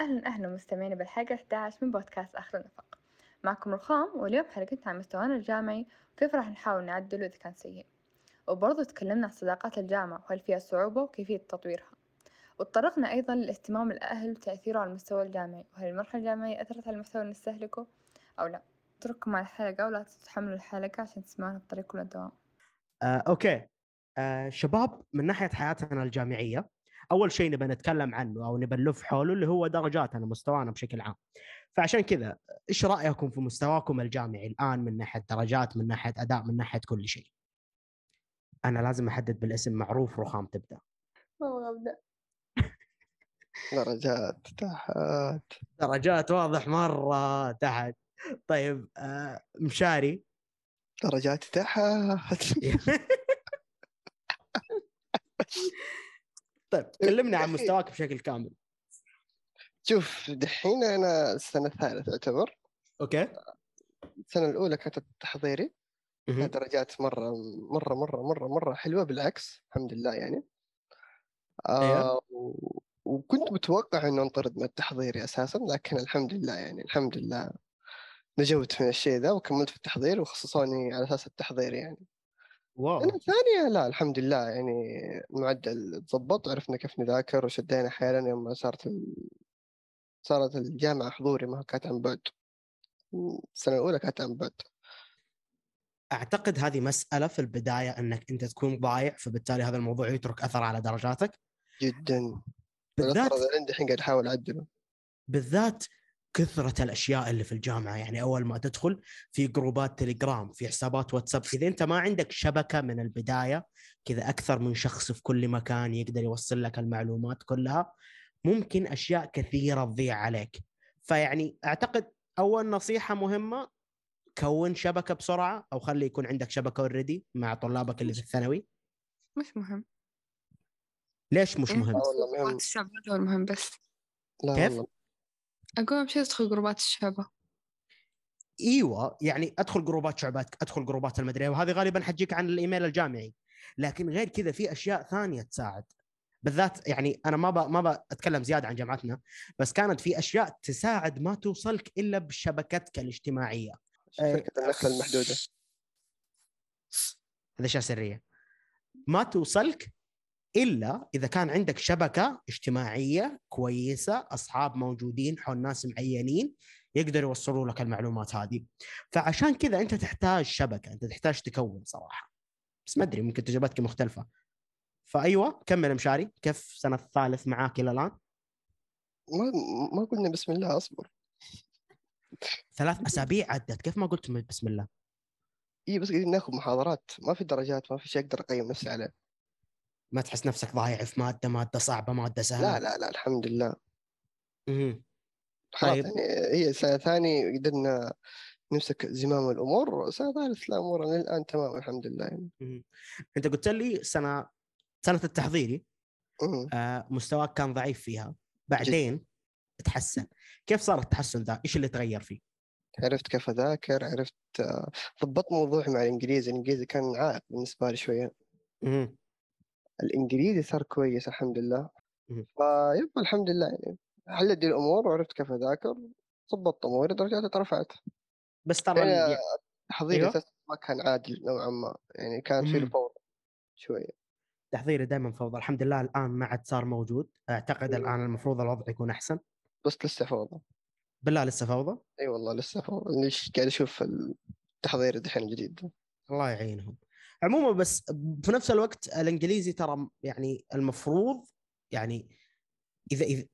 أهلا أهلا مستمعينا بالحلقة 11 من بودكاست آخر النفق. معكم رخام واليوم حلقتنا عن مستوانا الجامعي وكيف راح نحاول نعدله إذا كان سيء. وبرضه تكلمنا عن صداقات الجامعة وهل فيها صعوبة وكيفية تطويرها. وتطرقنا أيضا لاهتمام الأهل وتأثيره على المستوى الجامعي وهل المرحلة الجامعية أثرت على المحتوى اللي نستهلكه أو لا. اترككم مع الحلقة ولا تتحملوا الحلقة عشان تسمعونا بطريقة كل الدوام. آه، أوكي. آه، شباب من ناحية حياتنا الجامعية أول شيء نبى نتكلم عنه أو نبى نلف حوله اللي هو درجاتنا مستوانا بشكل عام. فعشان كذا إيش رأيكم في مستواكم الجامعي الآن من ناحية درجات من ناحية أداء من ناحية كل شيء؟ أنا لازم أحدد بالاسم معروف رخام تبدأ. والله أبدأ. درجات تحت. درجات واضح مرة تحت. طيب آه، مشاري؟ درجات تحت. طيب كلمنا عن مستواك بشكل كامل. شوف دحين أنا السنة الثالثة أعتبر. okay. السنة الأولى كانت تحضيري. درجات مرة مرة مرة مرة مرة حلوة بالعكس الحمد لله يعني. أيوه. آه و- وكنت متوقع إنه انطرد من التحضيري أساسا لكن الحمد لله يعني الحمد لله نجوت من الشيء ذا وكملت في التحضير وخصصوني على أساس التحضير يعني. واو. السنة الثانية لا الحمد لله يعني المعدل تظبط عرفنا كيف نذاكر وشدينا حيلنا يوم صارت ال... صارت الجامعة حضوري ما كانت عن بعد. السنة الأولى كانت عن بعد. أعتقد هذه مسألة في البداية إنك أنت تكون ضايع فبالتالي هذا الموضوع يترك أثر على درجاتك. جدا. بالذات عندي الحين قاعد أحاول أعدله. بالذات كثرة الأشياء اللي في الجامعة. يعني أول ما تدخل في جروبات تليجرام في حسابات واتساب اذا أنت ما عندك شبكة من البداية كذا أكثر من شخص في كل مكان يقدر يوصل لك المعلومات كلها. ممكن أشياء كثيرة تضيع عليك. فيعني أعتقد أول نصيحة مهمة كون شبكة بسرعة أو خلي يكون عندك شبكة اوريدي مع طلابك اللي في الثانوي. مش مهم. ليش مش إيه، مهم؟ والله مهم. المهم بس. لا كيف؟ والله. أقول أمشي أدخل جروبات الشعبة إيوه يعني أدخل جروبات شعبات أدخل جروبات المدري وهذه غالبا حتجيك عن الإيميل الجامعي. لكن غير كذا في أشياء ثانية تساعد. بالذات يعني أنا ما ب... ما بتكلم زيادة عن جامعتنا بس كانت في أشياء تساعد ما توصلك إلا بشبكتك الاجتماعية. آه. شركة النخلة المحدودة. هذه اشياء سريه ما توصلك إلا إذا كان عندك شبكة اجتماعية كويسة أصحاب موجودين حول ناس معينين يقدروا يوصلوا لك المعلومات هذه. فعشان كذا أنت تحتاج شبكة أنت تحتاج تكون صراحة. بس ما أدري ممكن تجربتك مختلفة. فأيوة كمل مشاري. كيف سنة الثالث معاك إلى الآن؟ ما ما قلنا بسم الله أصبر. ثلاث أسابيع عدت. كيف ما قلت بسم الله؟ إيه بس قاعدين ناخذ محاضرات. ما في درجات ما في شيء أقدر أقيم نفسي عليه. ما تحس نفسك ضايع في مادة مادة صعبة مادة سهلة لا لا لا الحمد لله. خلاص طيب. يعني هي سنة ثانية قدرنا نمسك زمام الأمور سنة ثالث لا أمورنا الآن تمام الحمد لله يعني مهم. انت قلت لي سنة سنة التحضيري مم. آه، مستواك كان ضعيف فيها بعدين تحسن كيف صار التحسن ذا إيش اللي تغير فيه عرفت كيف أذاكر عرفت آه، ضبطت موضوعي مع الإنجليزي الإنجليزي كان عائق بالنسبة لي شوية مهم. الإنجليزي صار كويس الحمد لله. فيب الحمد لله يعني. حلت دي الأمور؟ وعرفت كيف أذاكر. ضبطت أموري درجاتي اترفعت بس ترى يعني ال- تحضيري أيوه. ما كان عادل نوعا ما. يعني كان في. فوضى شوية. تحضيري دائما فوضى. الحمد لله الآن ما عاد صار موجود. أعتقد مم. الآن المفروض الوضع يكون أحسن. بس لسه فوضى. بالله لسه فوضى؟ أي والله لسه فوضى. ليش قاعد أشوف التحضير دحين الجديد الله يعينهم. عموما بس في نفس الوقت الإنجليزي ترى يعني المفروض يعني إذا إذا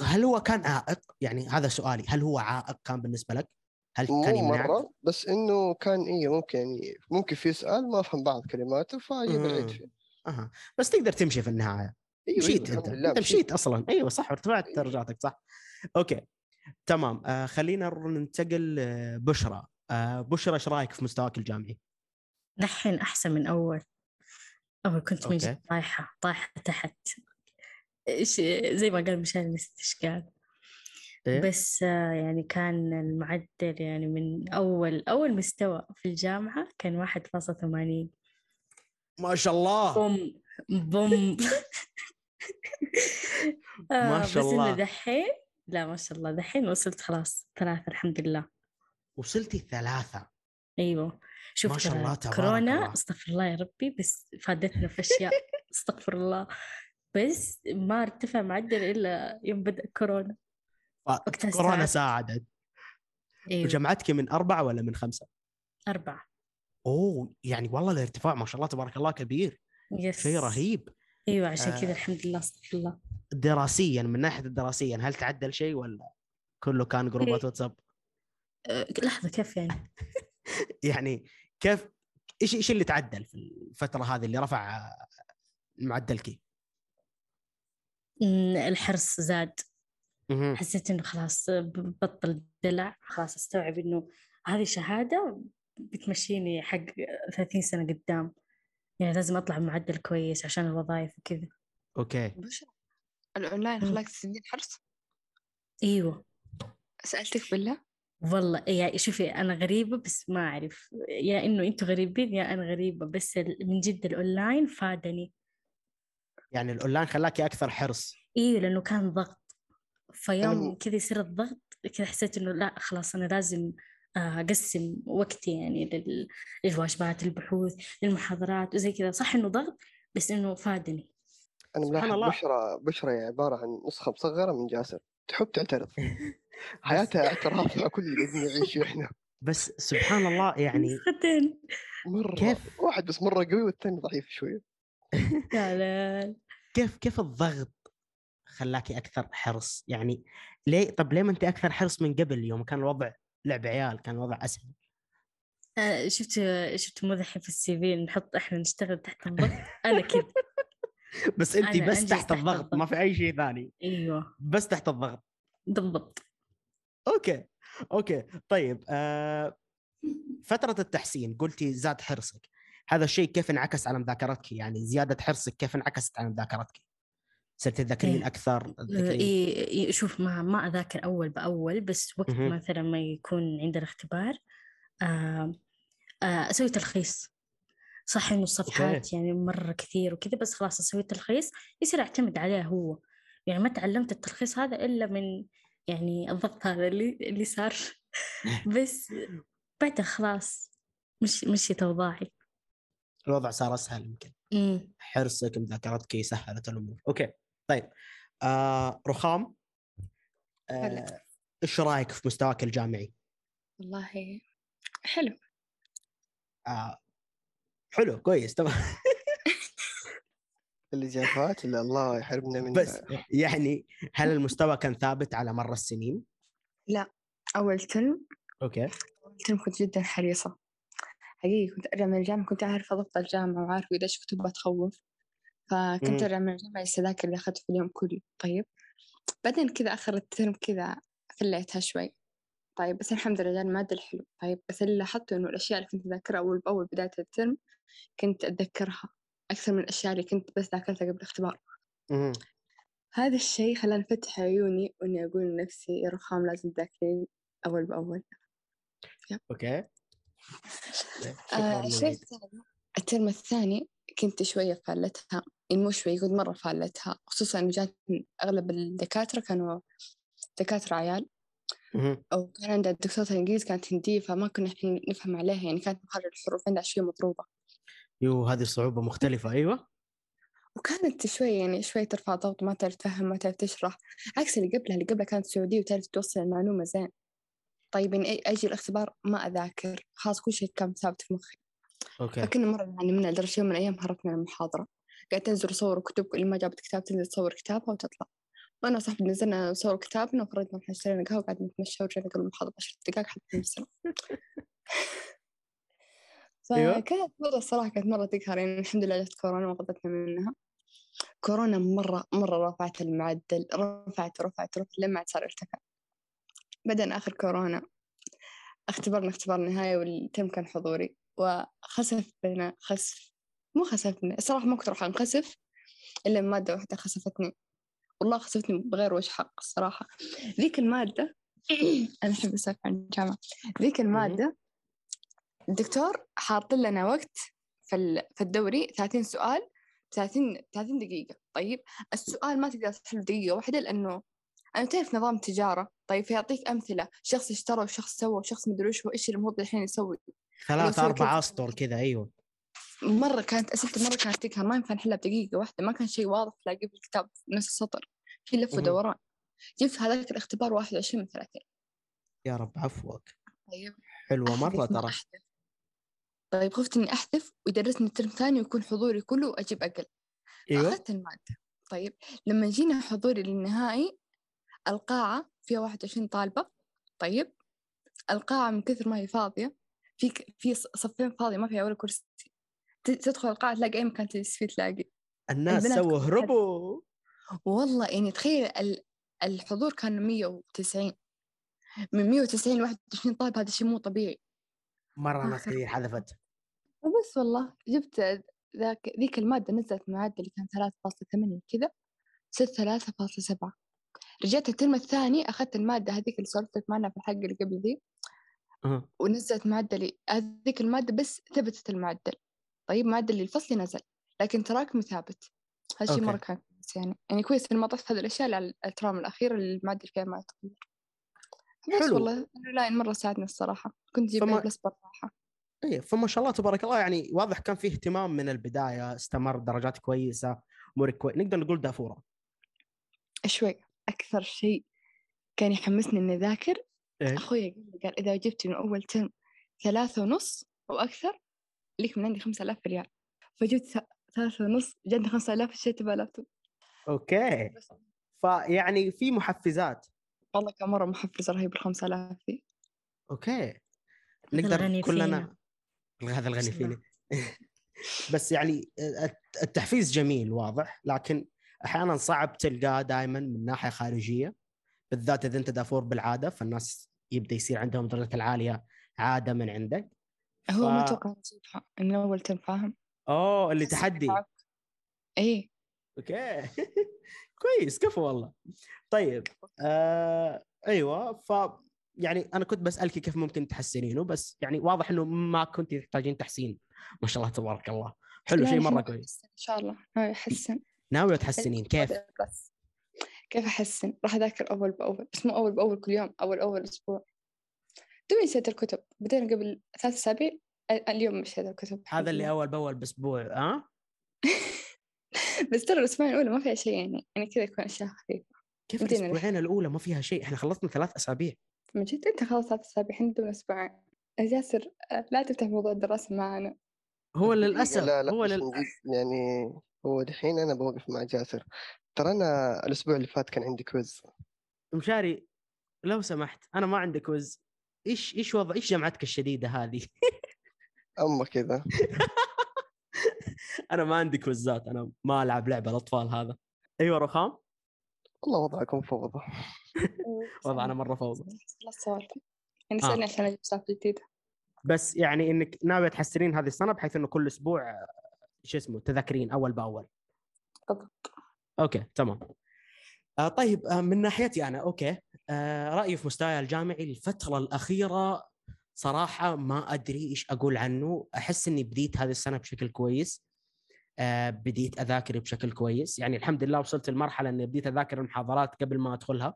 هل هو كان عائق؟ يعني هذا سؤالي، هل هو عائق كان بالنسبة لك؟ هل كان يمنعك؟ مرة بس إنه كان إيه ممكن يعني ممكن في سؤال ما أفهم بعض كلماته فاجيب العيد. فيه أها بس تقدر تمشي في النهاية أيوه مشيت أيوة أنت أنت مشيت أصلا أيوه صح ارتفعت أيوة. درجاتك صح أوكي تمام آه خلينا ننتقل آه بشرى آه بشرى إيش رأيك في مستواك الجامعي؟ دحين أحسن من أول. أول كنت من طايحة طايحة تحت. إيش زي ما قال مشان قال. إيه؟ بس آه، يعني كان المعدل يعني من أول أول مستوى في الجامعة كان واحد فاصلة ثمانين. ما شاء الله. بوم بوم. ما آه، شاء بس الله. إنه دحين لا ما شاء الله دحين وصلت خلاص ثلاثة الحمد لله. وصلتي ثلاثة. أيوه. شوف ما شاء الله، تبارك كورونا الله. أستغفر الله يا ربي بس فادتنا في أشياء أستغفر الله بس ما ارتفع معدل إلا يوم بدأ كورونا وقتها كورونا ساعدت. إيوه وجمعتك من أربعة ولا من خمسة؟ أربعة أوه يعني والله الارتفاع ما شاء الله تبارك الله كبير يس شيء رهيب إيوه عشان آه. كذا الحمد لله أستغفر الله دراسيا من ناحية الدراسيا هل تعدل شيء ولا كله كان جروبات إيه. واتساب؟ أه، لحظة كيف يعني يعني كيف إيش إيش اللي تعدل في الفترة هذه اللي رفع معدلك؟ أمم، الحرص زاد. حسيت إنه خلاص بطل دلع خلاص أستوعب إنه هذه شهادة بتمشيني حق 30 سنة قدام. يعني لازم أطلع بمعدل كويس عشان الوظائف وكذا. okay. بشرى الأونلاين مم. خلاك تسجيل حرص؟ إيوه. سألتك بالله؟ والله يعني شوفي أنا غريبة بس ما أعرف يا إنه أنتوا غريبين يا أنا غريبة بس من جد الأونلاين فادني. يعني الأونلاين خلاكي أكثر حرص. إيوه لأنه كان ضغط. فيوم كذا يصير الضغط كذا حسيت إنه لا خلاص أنا لازم آه، أقسم وقتي يعني لل- للواجبات البحوث للمحاضرات وزي كذا. صح إنه ضغط بس إنه فادني. أنا ملاحظ. بشرى بشرى هي عبارة عن نسخة مصغرة من جاسر. تحب تعترض. حياتها اعتراف مع كل اللي قاعدين نعيشه إحنا. بس سبحان الله يعني نسختين مرة. كيف؟ واحد بس مرة قوي والثاني ضعيف لا كيف كيف الضغط خلاكي أكثر حرص؟ يعني ليه طب ليه ما انت أكثر حرص من قبل يوم كان الوضع لعب عيال كان الوضع أسهل؟ شفت شفت مدحي في السي في نحط إحنا نشتغل تحت الضغط؟ أنا كذا. بس انت بس تحت الضغط الضغط. ما في أي شيء ثاني. أيوه. بس تحت الضغط. بالضبط. أوكي. أوكي. طيب آه فترة التحسين قلتي زاد حرصك. هذا الشيء كيف انعكس على مذاكرتك؟ يعني زيادة حرصك كيف انعكست على مذاكرتك؟ صرت تذاكرين إيه. أكثر؟ إيه إيه، شوف ما ما أذاكر أول بأول بس وقت. مثلا ما يكون عندنا اختبار آه آه أسوي تلخيص. صح إنه الصفحات يعني مرة كثير وكذا بس خلاص أسوي تلخيص يصير اعتمد عليه هو. يعني ما تعلمت التلخيص هذا إلا من يعني الضغط هذا اللي اللي صار. بس بعدها خلاص مش مشيت اوضاعي الوضع صار أسهل يمكن. امم حرصك مذاكرتك سهلت الأمور. أوكي. طيب. آه رخام. آه إيش رأيك في مستواك الجامعي؟ والله حلو. آه حلو كويس تمام. الإجابات اللي الله يحرمنا منها. بس يعني هل المستوى كان ثابت على مر السنين؟ أول ترم. أوكي. أول ترم كنت جدا حريصة. حقيقي كنت أرجع من الجامعة كنت عارفة ضبط الجامعة وعارفة قديش كتب تخوف فكنت مم. أرجع من الجامعة أجلس أذاكر اللي أخذته في اليوم كله. طيب. بعدين كذا آخر الترم كذا فليتها شوي. طيب بس الحمد لله المادة الحلو طيب بس اللي لاحظته إنه الأشياء اللي كنت أذاكرها أول بأول بداية الترم كنت أتذكرها أكثر من الأشياء اللي كنت بس ذاكرتها قبل الاختبار. هذا الشيء خلاني أفتح عيوني وإني أقول لنفسي يا رخام لازم تذاكرين أول بأول. شكرا آه الشيء. الثاني الترم الثاني كنت شوية فالتها يعني مو شوي كنت مرة فالتها خصوصا إنه جات أغلب الدكاترة كانوا دكاترة عيال. أو كان عندها دكتورة الإنجليزي كانت هندية فما كنا إحنا نفهم عليها يعني كانت مخرج الحروف عندها شوية مضروبة. يو هذه صعوبة مختلفة. أيوه. وكانت شوي يعني شوي ترفع ضغط ما تعرف تفهم ما تعرف تشرح. عكس اللي قبلها اللي قبلها كانت سعودية وتعرف توصل المعلومة زين. طيب يعني أجي الاختبار ما أذاكر. خلاص كل شيء كان ثابت في مخي. أوكي. فكنا مرة يعني من لدرجة يوم من الأيام هربت من المحاضرة. قاعدة تنزل صور وكتب اللي ما جابت كتاب تنزل تصور كتابها وتطلع. وأنا وصاحبي نزلنا نصور كتابنا وخرجنا رحنا اشترينا قهوة وقعدنا نتمشى ورجعنا قبل المحاضرة عشر دقائق حتى نفسنا أيوة. فكانت مرة الصراحة كانت مرة تقهر يعني الحمد لله جت كورونا وغضتنا منها. كورونا مرة مرة رفعت المعدل رفعت رفعت رفعت لما عاد صار ارتفع بدأنا آخر كورونا اختبرنا اختبار نهاية والترم كان حضوري. وخسف بنا خسف مو خسفني الصراحة ما كنت راح أنخسف إلا مادة واحدة خسفتني. والله خسفتني بغير وجه حق الصراحة. ذيك المادة أنا أحب أسولف عن الجامعة. ذيك المادة الدكتور حاط لنا وقت في ال- في الدوري 30 سؤال 30 30 دقيقة. طيب السؤال ما تقدر تحل دقيقة واحدة لأنه أنا تعرف نظام تجارة. طيب فيعطيك أمثلة. شخص اشترى وشخص سوى وشخص مدري وش هو إيش اللي المفروض الحين يسوي؟ ثلاث يسوي أربع كذا. أيوه. مرة كانت أسئلته مرة كانت تقهر ما ينفع نحلها بدقيقة واحدة ما كان شيء واضح تلاقيه في الكتاب في نفس السطر في لف. ودوران. جبت هذاك الاختبار 21 من 30 يا رب عفوك. طيب. مرة ما ترى. طيب خفت إني أحذف ويدرسني الترم ثاني ويكون حضوري كله وأجيب أقل. إيوه. أخذت المادة. طيب لما جينا حضوري للنهائي القاعة فيها 21 طالبة. طيب القاعة من كثر ما هي فاضية في في صفين فاضية ما فيها ولا كرسي. تدخل القاعة تلاقي أي مكان تجلس فيه تلاقي. الناس سووا هربوا. والله يعني تخيل ال- الحضور كان 190 من 190 ل 21 طالب هذا شيء مو طبيعي. مرة ناس كثير حذفت. وبس والله. جبت ذاك ذيك المادة نزلت معدلي كان 3.8 كذا صرت 3.7 رجعت الترم الثاني أخذت المادة هذيك اللي سولفت لك عنها في الحلقة اللي قبل ذي. ونزلت معدلي. هذيك المادة بس ثبتت المعدل. طيب معدلي الفصلي نزل لكن تراكمي ثابت. هذا الشيء مرة. كان كويس يعني يعني كويس إني ما طفت هذه الأشياء على الترام الأخير اللي المعدل فيها ما يتغير بس حلو. والله الأونلاين مرة ساعدني الصراحة. كنت أجيب فما- plus بالراحة. اي فما شاء الله تبارك الله يعني واضح كان فيه اهتمام من البداية استمر درجات كويسة أمورك كويس نقدر نقول دافورة. شوي. أكثر شيء كان يحمسني إني أذاكر إيه. أخوي قال إذا جبتي من أول ترم ثلاثة ونص أو أكثر ليك من عندي خمسة آلاف ريال فجبت ث- ثلاثة ونص جاني خمسة آلاف اشتريت بها لابتوب. أوكي. فيعني في محفزات. والله كان مرة محفز رهيب آلاف ذي أوكي. الغني نقدر كلنا. هذا الغني. فيني بس يعني الت- التحفيز جميل واضح. لكن أحيانا صعب تلقاه دائما من ناحية خارجية. بالذات إذا أنت دافور بالعادة فالناس يبدأ يصير عندهم درجة العالية عادة من عندك. هو ما ف- توقع نصيبها من أول ترم فاهم؟ اوه اللي تحدي. إيه. أوكي. كويس كفو والله. طيب آه أيوه ف يعني أنا كنت بسالك كيف ممكن تحسنينه بس يعني واضح إنه ما كنت تحتاجين تحسين. ما شاء الله تبارك الله. حلو شيء الحين مرة كويس. إن شاء الله. ناوية أحسن. ناويه تحسنين كيف؟ بس. كيف أحسن؟ راح أذاكر أول بأول بس مو أول بأول كل يوم أول أول أسبوع. دوبي نسيت الكتب. بدينا قبل ثلاث أسابيع ال- اليوم مشيت الكتب هذا اللي. أول بأول بأسبوع ها؟ بس ترى الأسبوعين الأولى ما فيها شيء يعني يعني كذا يكون أشياء خفيفة. كيف الأسبوعين الأولى ما فيها شيء؟ إحنا خلصنا ثلاث أسابيع. من جد؟ أنت خلاص ثلاث أسابيع إحنا دوبنا أسبوعين يا جاسر آه، لا تفتح موضوع الدراسة معنا. هو للأسف لا لا هو بس لل... من جد يعني هو دحين أنا بوقف مع جاسر. ترى أنا الأسبوع اللي فات كان عندي quiz مشاري لو سمحت أنا ما عندي quiz إيش إيش وضع إيش جامعتك الشديدة هذه؟ أما كذا. أنا ما عندي كوزات أنا ما ألعب لعبة الأطفال هذا. أيوه رخام؟ والله وضعكم فوضى. وضعنا مرة فوضى. خلاص يعني آه. سألني عشان أجيب سالفة جديدة بس يعني إنك ناوية تحسنين هذه السنة بحيث إنه كل أسبوع شو اسمه تذاكرين أول بأول. بالضبط. أوكي تمام. طيب آه من ناحيتي أنا أوكي. آه رأيي في مستواي الجامعي الفترة الأخيرة صراحة ما أدري إيش أقول عنه. أحس إني بديت هذه السنة بشكل كويس. آه بديت أذاكر بشكل كويس. يعني الحمد لله وصلت لمرحلة إني بديت أذاكر المحاضرات قبل ما أدخلها.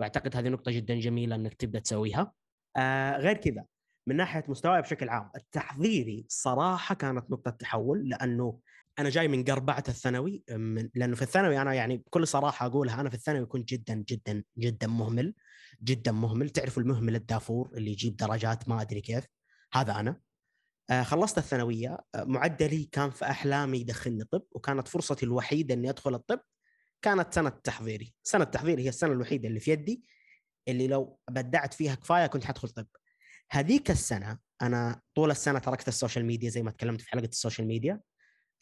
وأعتقد هذه نقطة جدا جميلة إنك تبدأ تسويها. آه غير كذا من ناحية مستواي بشكل عام التحضيري صراحة كانت نقطة تحول لأنه أنا جاي من قربعة الثانوي لأنه في الثانوي أنا يعني بكل صراحة أقولها أنا في الثانوي كنت جدا جدا جدا مهمل جدا مهمل. تعرف المهمل الدافور اللي يجيب درجات ما أدري كيف؟ هذا أنا. آه خلصت الثانوية. آه معدلي كان في أحلامي يدخلني طب وكانت فرصتي الوحيدة إني أدخل الطب كانت سنة تحضيري. سنة تحضيري هي السنة الوحيدة اللي في يدي اللي لو بدعت فيها كفاية كنت حدخل طب. هذيك السنة أنا طول السنة تركت ال social media زي ما تكلمت في حلقة ال social media.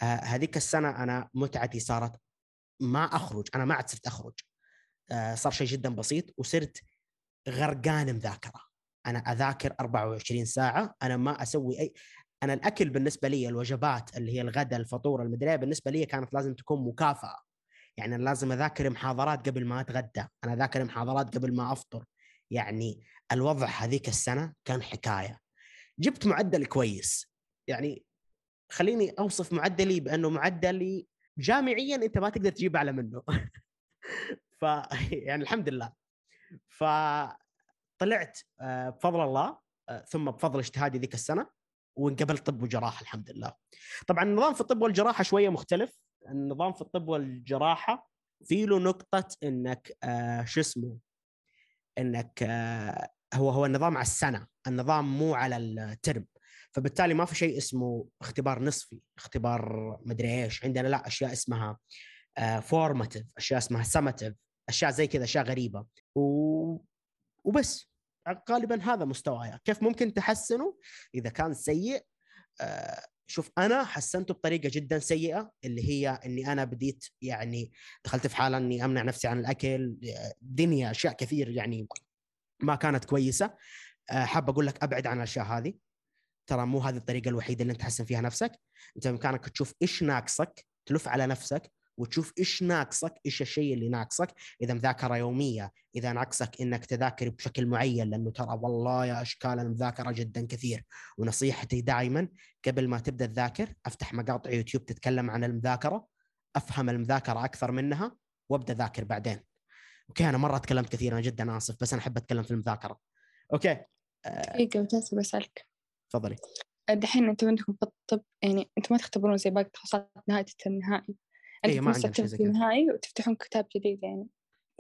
هذيك السنة أنا متعتي صارت ما أخرج أنا ما عاد صرت أخرج. آه، صار شيء جدا بسيط وصرت غرقان مذاكرة. أنا أذاكر 24 ساعة أنا ما أسوي أي أنا الأكل بالنسبة لي الوجبات اللي هي الغداء الفطور المدري إيه، بالنسبة لي كانت لازم تكون مكافأة. يعني أنا لازم أذاكر محاضرات قبل ما أتغدى أنا أذاكر محاضرات قبل ما أفطر. يعني الوضع هذيك السنة كان حكاية. جبت معدل كويس. يعني خليني أوصف معدلي بأنه معدلي جامعيا أنت ما تقدر تجيب أعلى منه ف يعني الحمد لله فطلعت آه، بفضل الله آه، ثم بفضل اجتهادي ذيك السنة وانقبلت طب وجراحة الحمد لله. طبعا النظام في الطب والجراحة شوية مختلف، النظام في الطب والجراحة في له نقطة إنك آه شو اسمه إنك هو هو النظام على السنة، النظام مو على الترم. فبالتالي ما في شيء اسمه اختبار نصفي، اختبار مدري إيش، عندنا لا أشياء اسمها formative، أشياء اسمها summative، أشياء زي كذا أشياء غريبة. و... وبس. غالبا هذا مستواي كيف ممكن تحسنه؟ إذا كان سيء آه شوف أنا حسنته بطريقة جدا سيئة اللي هي إني أنا بديت يعني دخلت في حالة إني أمنع نفسي عن الأكل دنيا أشياء كثير يعني ما كانت كويسة. آه حاب أقول لك أبعد عن الأشياء هذه. ترى مو هذه الطريقة الوحيدة اللي أنت تحسن فيها نفسك. أنت بإمكانك تشوف إيش ناقصك تلف على نفسك وتشوف إيش ناقصك إيش الشيء اللي ناقصك. إذا مذاكرة يومية إذا ناقصك إنك تذاكر بشكل معين لأنه ترى والله يا أشكال المذاكرة جدا كثير. ونصيحتي دائما قبل ما تبدأ تذاكر أفتح مقاطع يوتيوب تتكلم عن المذاكرة أفهم المذاكرة أكثر منها وأبدأ ذاكر بعدين. أوكي أنا مرة تكلمت كثير أنا جدا آسف بس أنا أحب أتكلم في المذاكرة. أوكي. دقيقة جالسة بسألك تفضلي. دحين أنتم عندكم في الطب؟ يعني أنتم ما تختبرون زي باقي التخصصات نهاية الترم النهائي اي ما عندنا شيء زي كذا. النهائي وتفتحون كتاب جديد يعني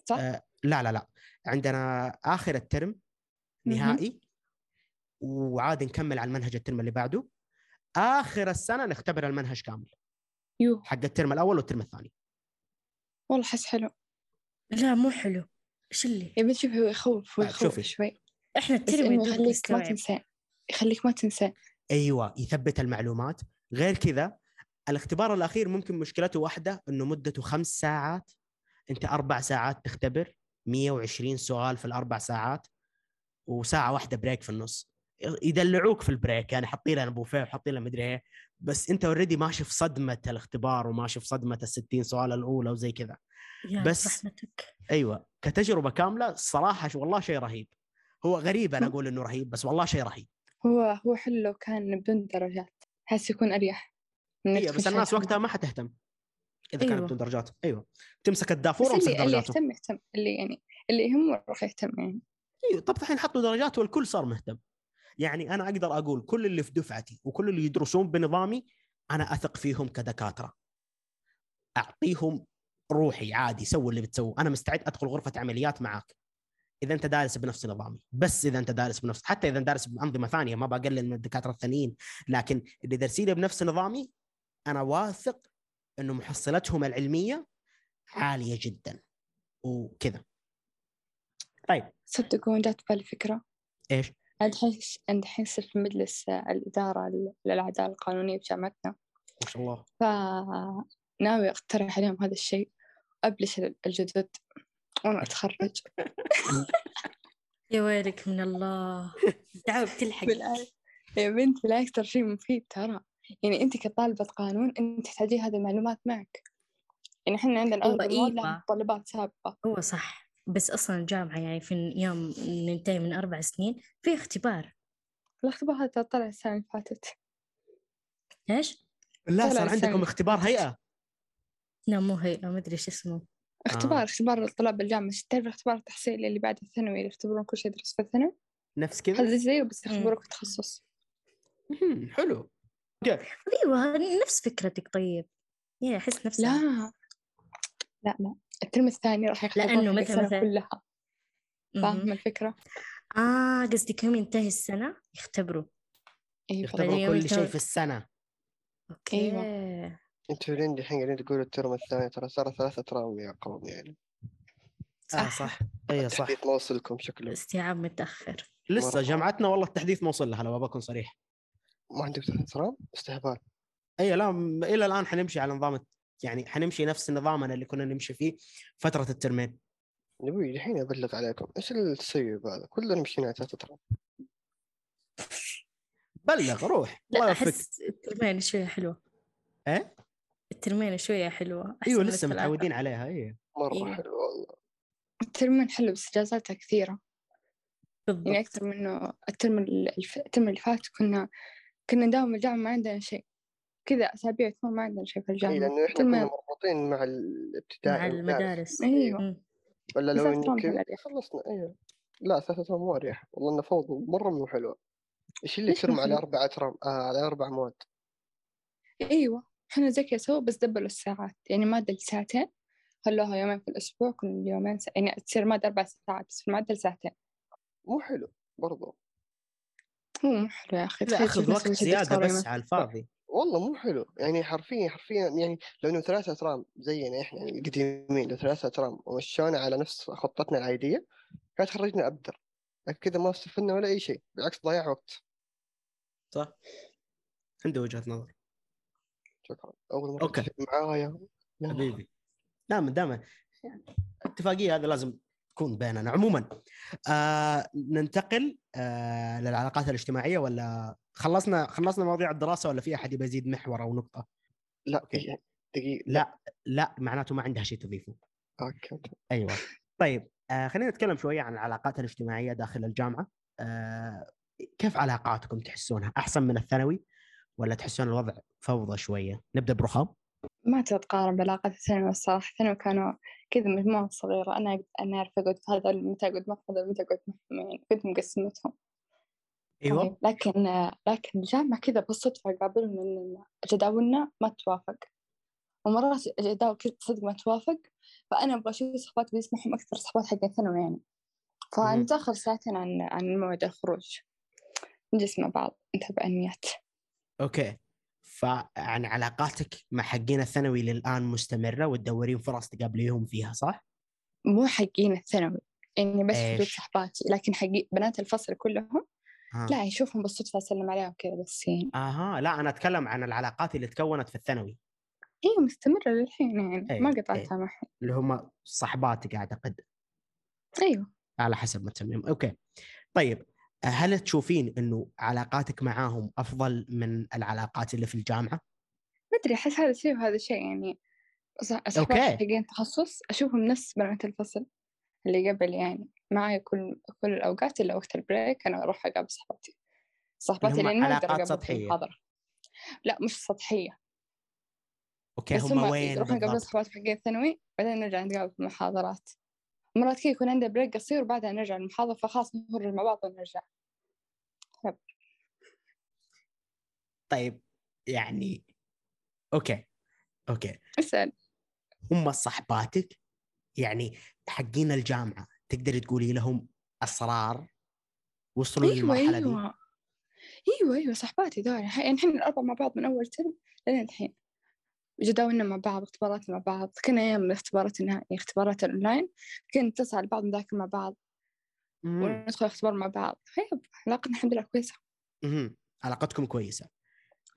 صح؟ آه لا لا لا. عندنا آخر الترم نهائي وعاد نكمل على المنهج الترم اللي بعده. آخر السنة نختبر المنهج كامل. يو حق الترم الأول والترم الثاني. والله حس حلو. لا مو حلو. إيش اللي؟ يا بنت شوفي هو يخوف هو آه، يخوف شوفي. شوي. إحنا الترم يخليك ما. تنسى. يخليك ما تنسى. أيوه يثبت المعلومات. غير كذا الاختبار الأخير ممكن مشكلته واحدة إنه مدته خمس ساعات. أنت أربع ساعات تختبر 120 سؤال في الأربع ساعات وساعة واحدة break في النص. يدلعوك في ال break يعني حاطين لنا بوفيه وحاطين لنا مدري إيه. بس أنت already ماشي في صدمة الاختبار وماشي في صدمة ال 60 سؤال الأولى وزي كذا. بس- رحمتك. أيوه كتجربة كاملة الصراحه شو- والله شيء رهيب. هو غريب أنا أقول إنه رهيب بس والله شيء رهيب. هو هو حلو لو كان بدون درجات. حس يكون أريح أيوه تكون بس الناس وقتها ما حتهتم إذا كانت أيوة. بدون درجات. أيوه. تمسك الدافور وامسك اللي, اللي درجاته. يهتم يهتم. اللي يعني اللي يهمه راح يهتم يعني. أيوه. طب الحين حطوا درجات والكل صار مهتم. يعني أنا أقدر أقول كل اللي في دفعتي وكل اللي يدرسون بنظامي أنا أثق فيهم كدكاترة. أعطيهم روحي عادي سووا اللي بتسووه أنا مستعد أدخل غرفة عمليات معاك. إذا أنت دارس بنفس نظامي بس إذا أنت دارس بنفس حتى إذا دارس بأنظمة ثانية ما بقلل من الدكاترة الثانيين لكن اللي دارسين بنفس نظامي أنا واثق إنه محصلتهم العلمية عالية جدا وكذا. طيب. صدقون جات بالي فكرة. إيش؟ عند حيس عند الحين يصير في مجلس الإدارة للعدالة القانونية بجامعتنا ما شاء الله. فناوي أقترح عليهم هذا الشيء وأبلش الجدد. وأنا أتخرج. يا ويلك من الله. تعب تلحق يا بنت بالعكس ترى شيء مفيد ترى. يعني أنت كطالبة قانون أنت تحتاجين هذه المعلومات معك. يعني إحنا عندنا لها إيوه. متطلبات سابقة. هو صح. بس أصلا الجامعة يعني في يوم ننتهي من أربع سنين في اختبار. الاختبار هذا طلع السنة اللي فاتت. إيش؟ لا صار عندكم اختبار. هيئة. لا مو هي ما أدري إيش اسمه. اختبار آه. اختبار الطلاب الجامعة. تعرف اختبار التحصيلي اللي بعد الثانوي؟ اللي يختبرون كل شيء يدرس في الثانوي؟ نفس كذا؟ هذا زيه بس. يختبروك التخصص مهم، حلو. okay أيوه نفس فكرتك. طيب يا أحس نفسها. لا. لا لا. الترم الثاني راح يختبرون لأنه حق مثل- السنة كلها. فاهم الفكرة؟ آه قصدك يوم ينتهي السنة يختبروا. أيوة يختبروا كل شيء في السنة. Okay. أيوة. أنتوا لين دحين قاعدين تقولوا الترم الثاني ترى صار ثلاثة ترام يا قوم يعني. آه صح. اي صح. التحديث ما وصلكم شكله. استيعاب متأخر. لسه. جامعتنا والله التحديث ما وصل لها لو بكون صريح. ما عندك ثلاثة ترام؟ استهبال. اي لا م- إلى الآن حنمشي على نظام يعني حنمشي نفس نظامنا اللي كنا نمشي فيه فترة الترمين. نبوي دحين أبلغ عليكم إيش التسيب هذا كلنا مشينا على ثلاثة ترام. بلغ روح. الله لا أحس الترمين شوية حلوة. إيه؟ الترمين شوية حلوة أحسن أيوه لسه. متعودين عليها اي مرة أيوة. حلو والله. الترم حلو بس إجازاتها كثيرة. يعني بالضبط. أكثر منه الترم الف... الترم اللي فات كنا كنا نداوم الجامعة ما عندنا شيء. كذا أسابيع تكون ما عندنا شيء في اي الجامعة. لأنه إحنا الترم كنا مربوطين مع الابتدائي مع. المدارس. أيوة. مم. ولا لو أترام أريح. خلصنا أيوه لا ثلاثة اترام مو اريح والله إنه فوضى مرة مو حلوة. إيش اللي ترمى على حلوة؟ أربع اترام آه على أربع مواد؟ أيوة. إحنا زي كذا سووا بس دبلوا الساعات. يعني مادة ساعتين. خلوها يومين في الأسبوع كل يومين سا... يعني تصير مادة أربع ساعات بس في المعدل ساعتين مو حلو برضو. مو حلو يا أخي. كذا تخيل اخذ تجلس وقت يومين بس على. الفاضي. والله مو حلو. يعني حرفيا حرفيا يعني لو إنه ثلاثة اترام زينا إحنا يعني القديمين لو ثلاثة اترام ومشونا على نفس خطتنا العادية كانت خرجنا ابدر لكن كذا ما استفدنا ولا أي شيء. بالعكس ضياع وقت. صح. عنده وجهة نظر. أول مرة okay. تتفق معايا. حبيبي. دائما دائما اتفاقية هذا لازم تكون بيننا. عموما آه ننتقل آه للعلاقات الاجتماعية ولا خلصنا خلصنا مواضيع الدراسة ولا في أحد يبي يزيد محور أو نقطة؟ لا okay. يعني دقيقة. لا لا معناته ما عندها شيء تضيفه. أوكي. أيوه. طيب آه خلينا نتكلم شوية عن العلاقات الاجتماعية داخل الجامعة. آه كيف علاقاتكم تحسونها؟ أحسن من الثانوي؟ ولا تحسون الوضع فوضى شوية؟ نبدأ برخام ما تتقارن بعلاقات الثانوي الصراحة الثانوي كانوا كذا مجموعة صغيرة. أنا أنا أعرف أقعد في هذا متى أقعد معهم هذا متى أقعد معهم يعني كنت مقسمتهم. أيوه. طيب لكن لكن الجامعة كذا بالصدفة أقابلهم لأن جداولنا ما تتوافق ومرات جداول كذا صدق ما توافق. فأنا أبغى أشوف صحبات بيسمحهم أكثر صحبات حق الثانوي يعني. فنتأخر ساعتين عن عن موعد الخروج. نجلس مع بعض. نتابع أنميات أوكي. فعن علاقاتك مع حقين الثانوي للآن مستمرة وتدورين فرص تقابليهم فيها صح؟ مو حقين الثانوي يعني بس إيش؟ صحباتي لكن حقي بنات الفصل كلهم. لا يشوفهم بالصدفة أسلم عليهم كذا بس يعني. أها. لا أنا أتكلم عن العلاقات اللي تكونت في الثانوي. هي مستمرة للحين يعني إيه، ما إيه. قطعتها معهم اللي هم صحباتك أعتقد. أيوه. على حسب ما تسميهم. أوكي. طيب. هل تشوفين إنه علاقاتك معاهم أفضل من العلاقات اللي في الجامعة؟ ما أدري أحس هذا شيء وهذا شيء يعني. صحبات حقين تخصص أشوفهم نفس بنات الفصل اللي قبل يعني معي كل كل الأوقات إلا وقت ال break أنا أروح أقابل صحباتي صحباتي اللي ما علاقات أقابلهم في سطحية. المحاضرة لا مش سطحية okay هم وين يروحون يقابلون بالضبط؟ صحبات حقين الثانوي بعدين نرجع نتقابل في المحاضرات مرات كذا يكون عندنا break قصير وبعدها نرجع المحاضرة فخلاص نخرج مع بعض ونرجع طيب يعني okay Okay. اسأل. هم صحباتك؟ يعني حقين الجامعة تقدري تقولي لهم أسرار؟ وصلوا أيوة للمرحلة دي؟ أيوة. أيوة أيوة صحباتي دول يعني الحين الأربعة مع بعض من أول ترم لين الحين. جداولنا مع بعض اختباراتنا مع بعض كنا أيام الاختبارات النهائية اختبارات الأونلاين كنا نتصل على بعض نذاكر مع بعض مم. وندخل اختبار مع بعض طيب علاقتنا الحمد لله كويسة مهم. علاقتكم كويسة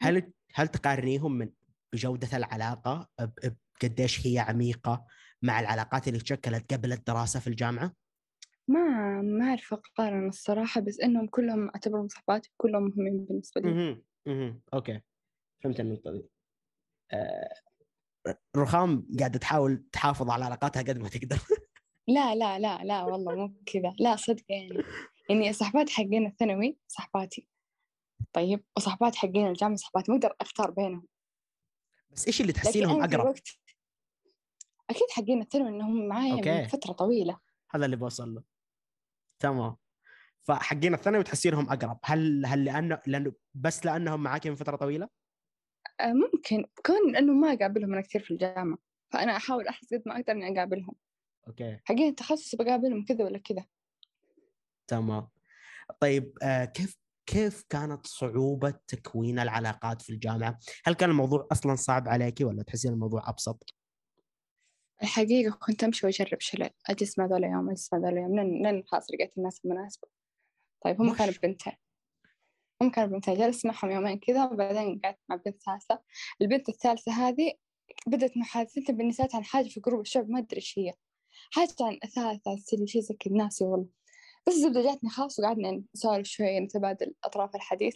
هل هل تقارنيهم من بجوده العلاقة ب- بقديش هي عميقة مع العلاقات اللي تشكلت قبل الدراسة في الجامعة؟ ما ما أعرف أقارن الصراحة بس إنهم كلهم أعتبرهم صحباتي كلهم مهمين بالنسبة لي مهم. مهم. أوكي فهمت النقطه دي رخام قاعدة تحاول تحافظ على علاقاتها قد ما تقدر. لا لا لا لا والله مو كذا. لا صدق يعني. يعني صحبات حقين الثانوي صحباتي. طيب وصحبات حقين الجامعة صحباتي ما أقدر أختار بينهم. بس إيش اللي تحسينهم أقرب؟ الوقت أكيد حقين الثانوي إنهم معايا أوكي. من فترة طويلة. هذا اللي بوصل له. تمام. فحقين الثانوي تحسينهم أقرب. هل هل لأنه لأنه بس لأنهم معاك من فترة طويلة؟ آه، ممكن. كون إنه ما أقابلهم أنا كثير في الجامعة فأنا أحاول أحرص قد ما أقدر إني أقابلهم. أوكي. حقين التخصص بقابلهم كذا ولا كذا. تمام. طيب آه كيف كيف كانت صعوبة تكوين العلاقات في الجامعة؟ هل كان الموضوع أصلا صعب عليك ولا تحسين الموضوع أبسط؟ الحقيقة كنت أمشي وأجرب شلل. أجلس مع ذولا يوم أجلس مع ذولا يوم لين لين خلاص لقيت الناس المناسبة طيب هم كانوا بنتين. هم كانوا بنتين جلست معهم يومين كذا وبعدين قعدت مع بنت ثالثة البنت الثالثة هذه بدأت محادثتنا بالنسبة عن حاجة في group الشعب ما أدري إيش هي. حاجة عن أثاث عن شيء زي كذا ناسي والله. بس الزبدة جاتني خلاص وقعدنا نسولف شوية نتبادل أطراف الحديث.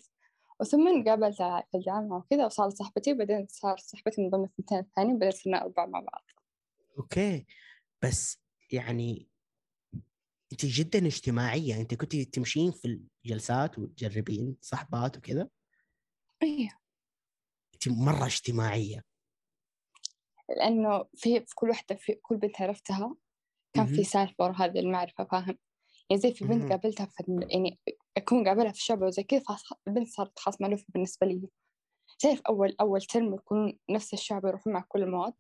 وثم قابلتها في الجامعة وكذا وصارت صاحبتي بعدين صارت صاحبتي من ضمن الثنتين الثانيين بعدين صرنا أربعة مع بعض. Okay. بس يعني أنت جدا اجتماعية أنت كنت تمشين في الجلسات وتجربين صحبات وكذا؟ أيه. أنت مرة اجتماعية. لأنه في في كل واحدة في كل بنت عرفتها كان في مهم. سالفة ورا هذه المعرفة فاهم؟ يعني زي في بنت. قابلتها في يعني أكون قابلها في الشعب وزي كذا خلاص البنت صارت خلاص مألوفة بالنسبة لي. تعرف أول أول ترم يكون نفس الشعب يروحون مع كل المواد؟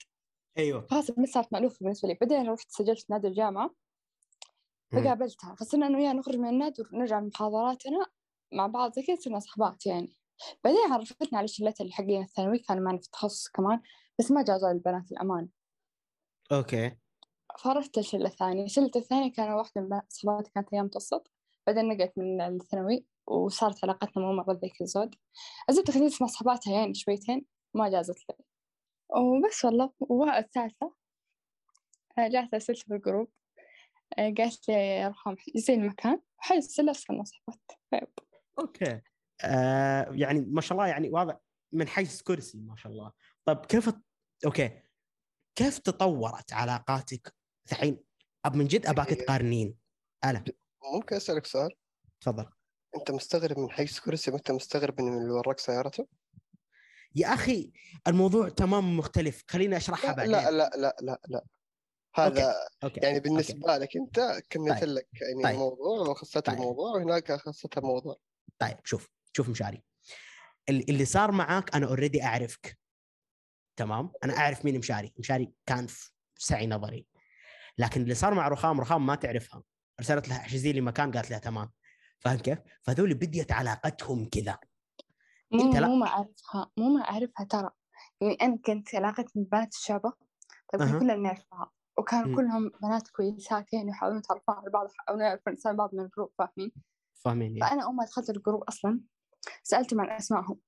أيوه. خلاص البنت صارت مألوفة بالنسبة لي. بعدين رحت سجلت في نادي الجامعة. مم. فقابلتها فصرنا أنا وياها نخرج من النادي ونرجع من محاضراتنا مع بعض زي كذا صرنا صحبات يعني. بعدين عرفتنا على شلتها اللي حقين الثانوي كانوا معنا في التخصص كمان بس ما جازوا للبنات الأمان okay. فرحت الشلة الثانية. الشلة الثانية كانوا واحدة من صحباتي كانت أيام متوسط. بعدين نقلت من الثانوي وصارت علاقتنا مو مرة ذيك الزود. الزبدة خليت مع صحباتها يعني شويتين ما جازت لي. وبس والله. والثالثة جات أسئلة في ال group. قالت لي أرقام زي المكان السلة صرنا صحبات طيب. أوكي. آه يعني ما شاء الله يعني واضح من حيث كرسي ما شاء الله. طيب كيف أوكي. كيف تطورت علاقاتك الحين؟ أب من جد أباك تقارنين؟ أنا ممكن أسألك سؤال؟ تفضل. أنت مستغرب من حيث كرسي ما انت مستغرب من اللي وراك سيارته؟ يا أخي الموضوع تمام مختلف. خليني أشرحها بعدين لا لا لا لا, لا. هذا يعني أوكي. بالنسبة لك أنت كملت طيب. لك يعني طيب. الموضوع وخصت طيب. الموضوع وهناك خصتها الموضوع طيب شوف شوف مشاري اللي اللي صار معاك أنا اوريدي أعرفك تمام أنا أعرف مين مشاري مشاري كان في سعي نظري لكن اللي صار مع رخام رخام ما تعرفها ارسلت لها احجزي لي مكان قالت لها تمام فاهم كيف؟ فهذول بديت علاقتهم كذا مو أنت لا. مو ما أعرفها مو ما أعرفها ترى يعني أنا كنت علاقتي ببنات الشعبة طيب. كنا كلنا نعرفها وكانوا مم. كلهم بنات كويسات يعني يحاولون يتعرفون على بعض يحاولون يعرفون الإنسان بعض من ال group فاهمين؟ فاهمين فأنا أول ما دخلت ال group أصلا سألتهم عن أسمائهم.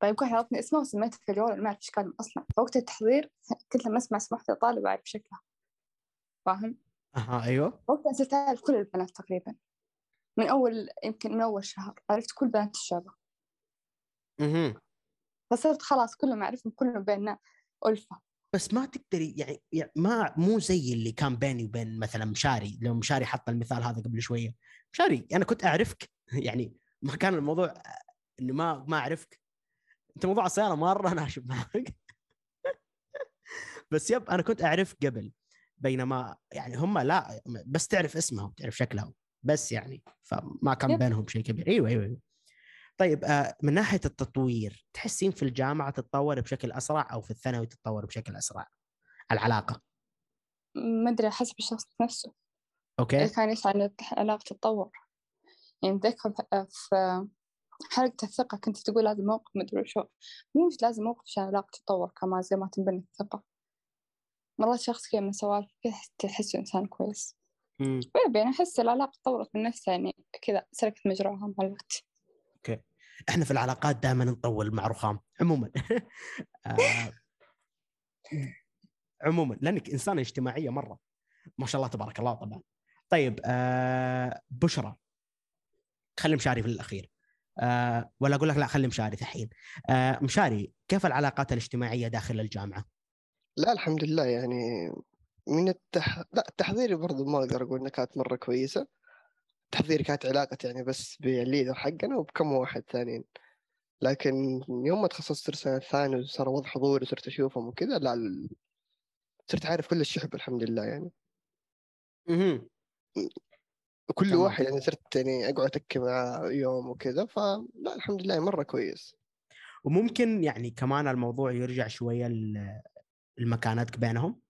طيب كل عرفني اسمه وسميته في الجوال ما أعرف إيش كانوا أصلا. فوقت التحضير كنت لما أسمع اسم واحدة طالب أعرف شكلها. فاهم؟ أها أيوه. وقتها صرت أعرف كل البنات تقريبا. من أول يمكن من أول شهر عرفت كل بنات الشعبة أها فصرت خلاص كلهم أعرفهم كلهم بيننا ألفة. بس ما تقدري يعني, يعني ما مو زي اللي كان بيني وبين مثلا مشاري لو مشاري حط المثال هذا قبل شوية. مشاري أنا كنت أعرفك. يعني ما كان الموضوع اني ما ما أعرفك. أنت موضوع السياره مرة ناشف معك. بس يب أنا كنت اعرفك قبل. بينما يعني هم لا بس تعرف اسمهم تعرف شكلهم. بس يعني فما كان. بينهم شيء كبير. إيوه إيوه, أيوة. طيب آه، من ناحية التطوير تحسين في الجامعة تتطور بشكل أسرع أو في الثانوي تتطور بشكل أسرع؟ العلاقة. ما أدري حسب الشخص نفسه. أوكي. كان يسعى إن العلاقة تتطور. يعني أتذكر في حلقة الثقة كنت تقول لازم موقف مدري شو. مو لازم موقف عشان العلاقة تتطور كمان زي ما تنبني الثقة. مرات شخص كذا من سوالف كذا تحسه إنسان كويس. طيب يعني أحس العلاقة تطورت من نفسها يعني كذا سلكت مجراها مع الوقت. إحنا في العلاقات دائما نطول مع رخام عموما. آه، عموما لأنك إنسانة اجتماعية مرة. ما شاء الله تبارك الله طبعا. طيب آه بشرى. خلي مشاري في الأخير. آه ولا أقول لك لا خلي مشاري الحين. آه مشاري كيف العلاقات الاجتماعية داخل الجامعة؟ لا الحمد لله يعني من التح... لا التحضير برضو ما أقدر أقول إنها كانت مرة كويسة. التحضير كانت علاقة يعني بس بالليدر حقنا وبكم واحد ثانيين لكن يوم ما تخصصت السنة الثانية وصار وضع حضوري وصرت أشوفهم وكذا لا ال- صرت عارف كل الشعب الحمد لله يعني. وكل تمام. واحد يعني صرت يعني أقعد اتكي معاه يوم وكذا فلا الحمد لله مرة كويس وممكن يعني كمان الموضوع يرجع شوية ل- لمكانتك بينهم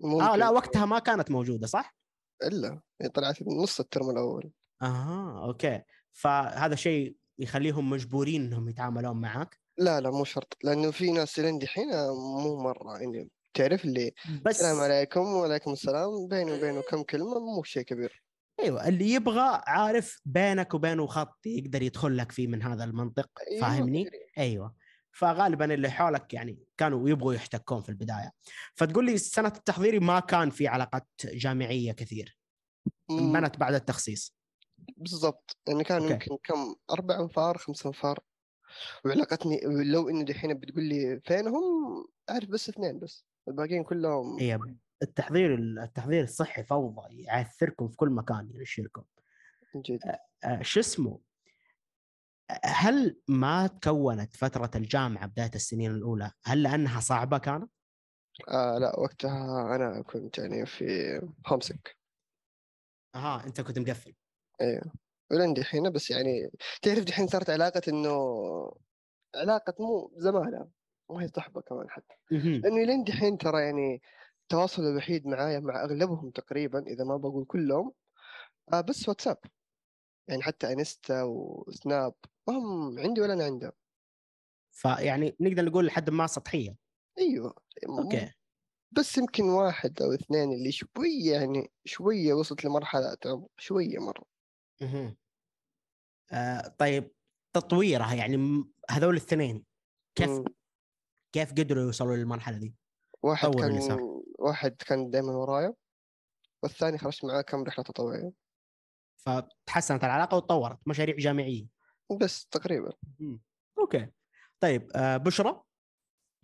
ممكن آه لا وقتها ما كانت موجودة صح؟ إلا يعني طلعت نص الترم الأول. أها okay. فهذا شيء يخليهم مجبورين إنهم يتعاملون معك؟ لا لا مو شرط. لأنه في ناس لين دحين مو مرة يعني تعرف اللي بس السلام عليكم وعليكم السلام بيني وبينه كم كلمة مو شيء كبير. أيوه اللي يبغى عارف بينك وبينه خط يقدر يدخل لك فيه من هذا المنطق أيوة، فاهمني؟ أيوه. فغالبا اللي حولك يعني كانوا يبغوا يحتكون في البداية. فتقول لي سنة التحضيري ما كان في علاقات جامعية كثير. بنت بعد التخصيص. بالضبط. يعني كان أوكي. يمكن كم أربع أنفار خمس أنفار. وعلاقتني لو إنه دحين بتقول لي فينهم أعرف بس اثنين بس. الباقيين كلهم. هي التحضير التحضير الصحي فوضى يعثركم في كل مكان ينشلكم من جد. شو اسمه؟ هل ما تكونت فترة الجامعة بداية السنين الأولى هل لأنها صعبة كانت؟ آه لا وقتها أنا كنت يعني في هومسك أها أنت كنت مقفل. أيوه ولين دحين بس يعني تعرف دحين صارت علاقة إنه علاقة مو زمالة ما هي صحبة كمان حتى. لأنه لين دحين ترى يعني التواصل الوحيد معايا مع أغلبهم تقريبا إذا ما بقول كلهم آه بس واتساب. يعني حتى انستا وسناب ما هم عندي ولا أنا عندهم فيعني نقدر نقول لحد ما سطحية أيوه أوكي بس يمكن واحد أو اثنين اللي شوية يعني شوية وصلت لمرحلة عمر شوية مرة. آه طيب تطويرها يعني م- هذول الاثنين كيف مم. كيف قدروا يوصلوا للمرحلة دي؟ واحد كان. واحد كان دائما ورايا والثاني خرجت معاه كم رحلة تطوعية فتحسنت العلاقة وتطورت مشاريع جامعية. بس تقريبا. مم. أوكي. طيب آه بشرى؟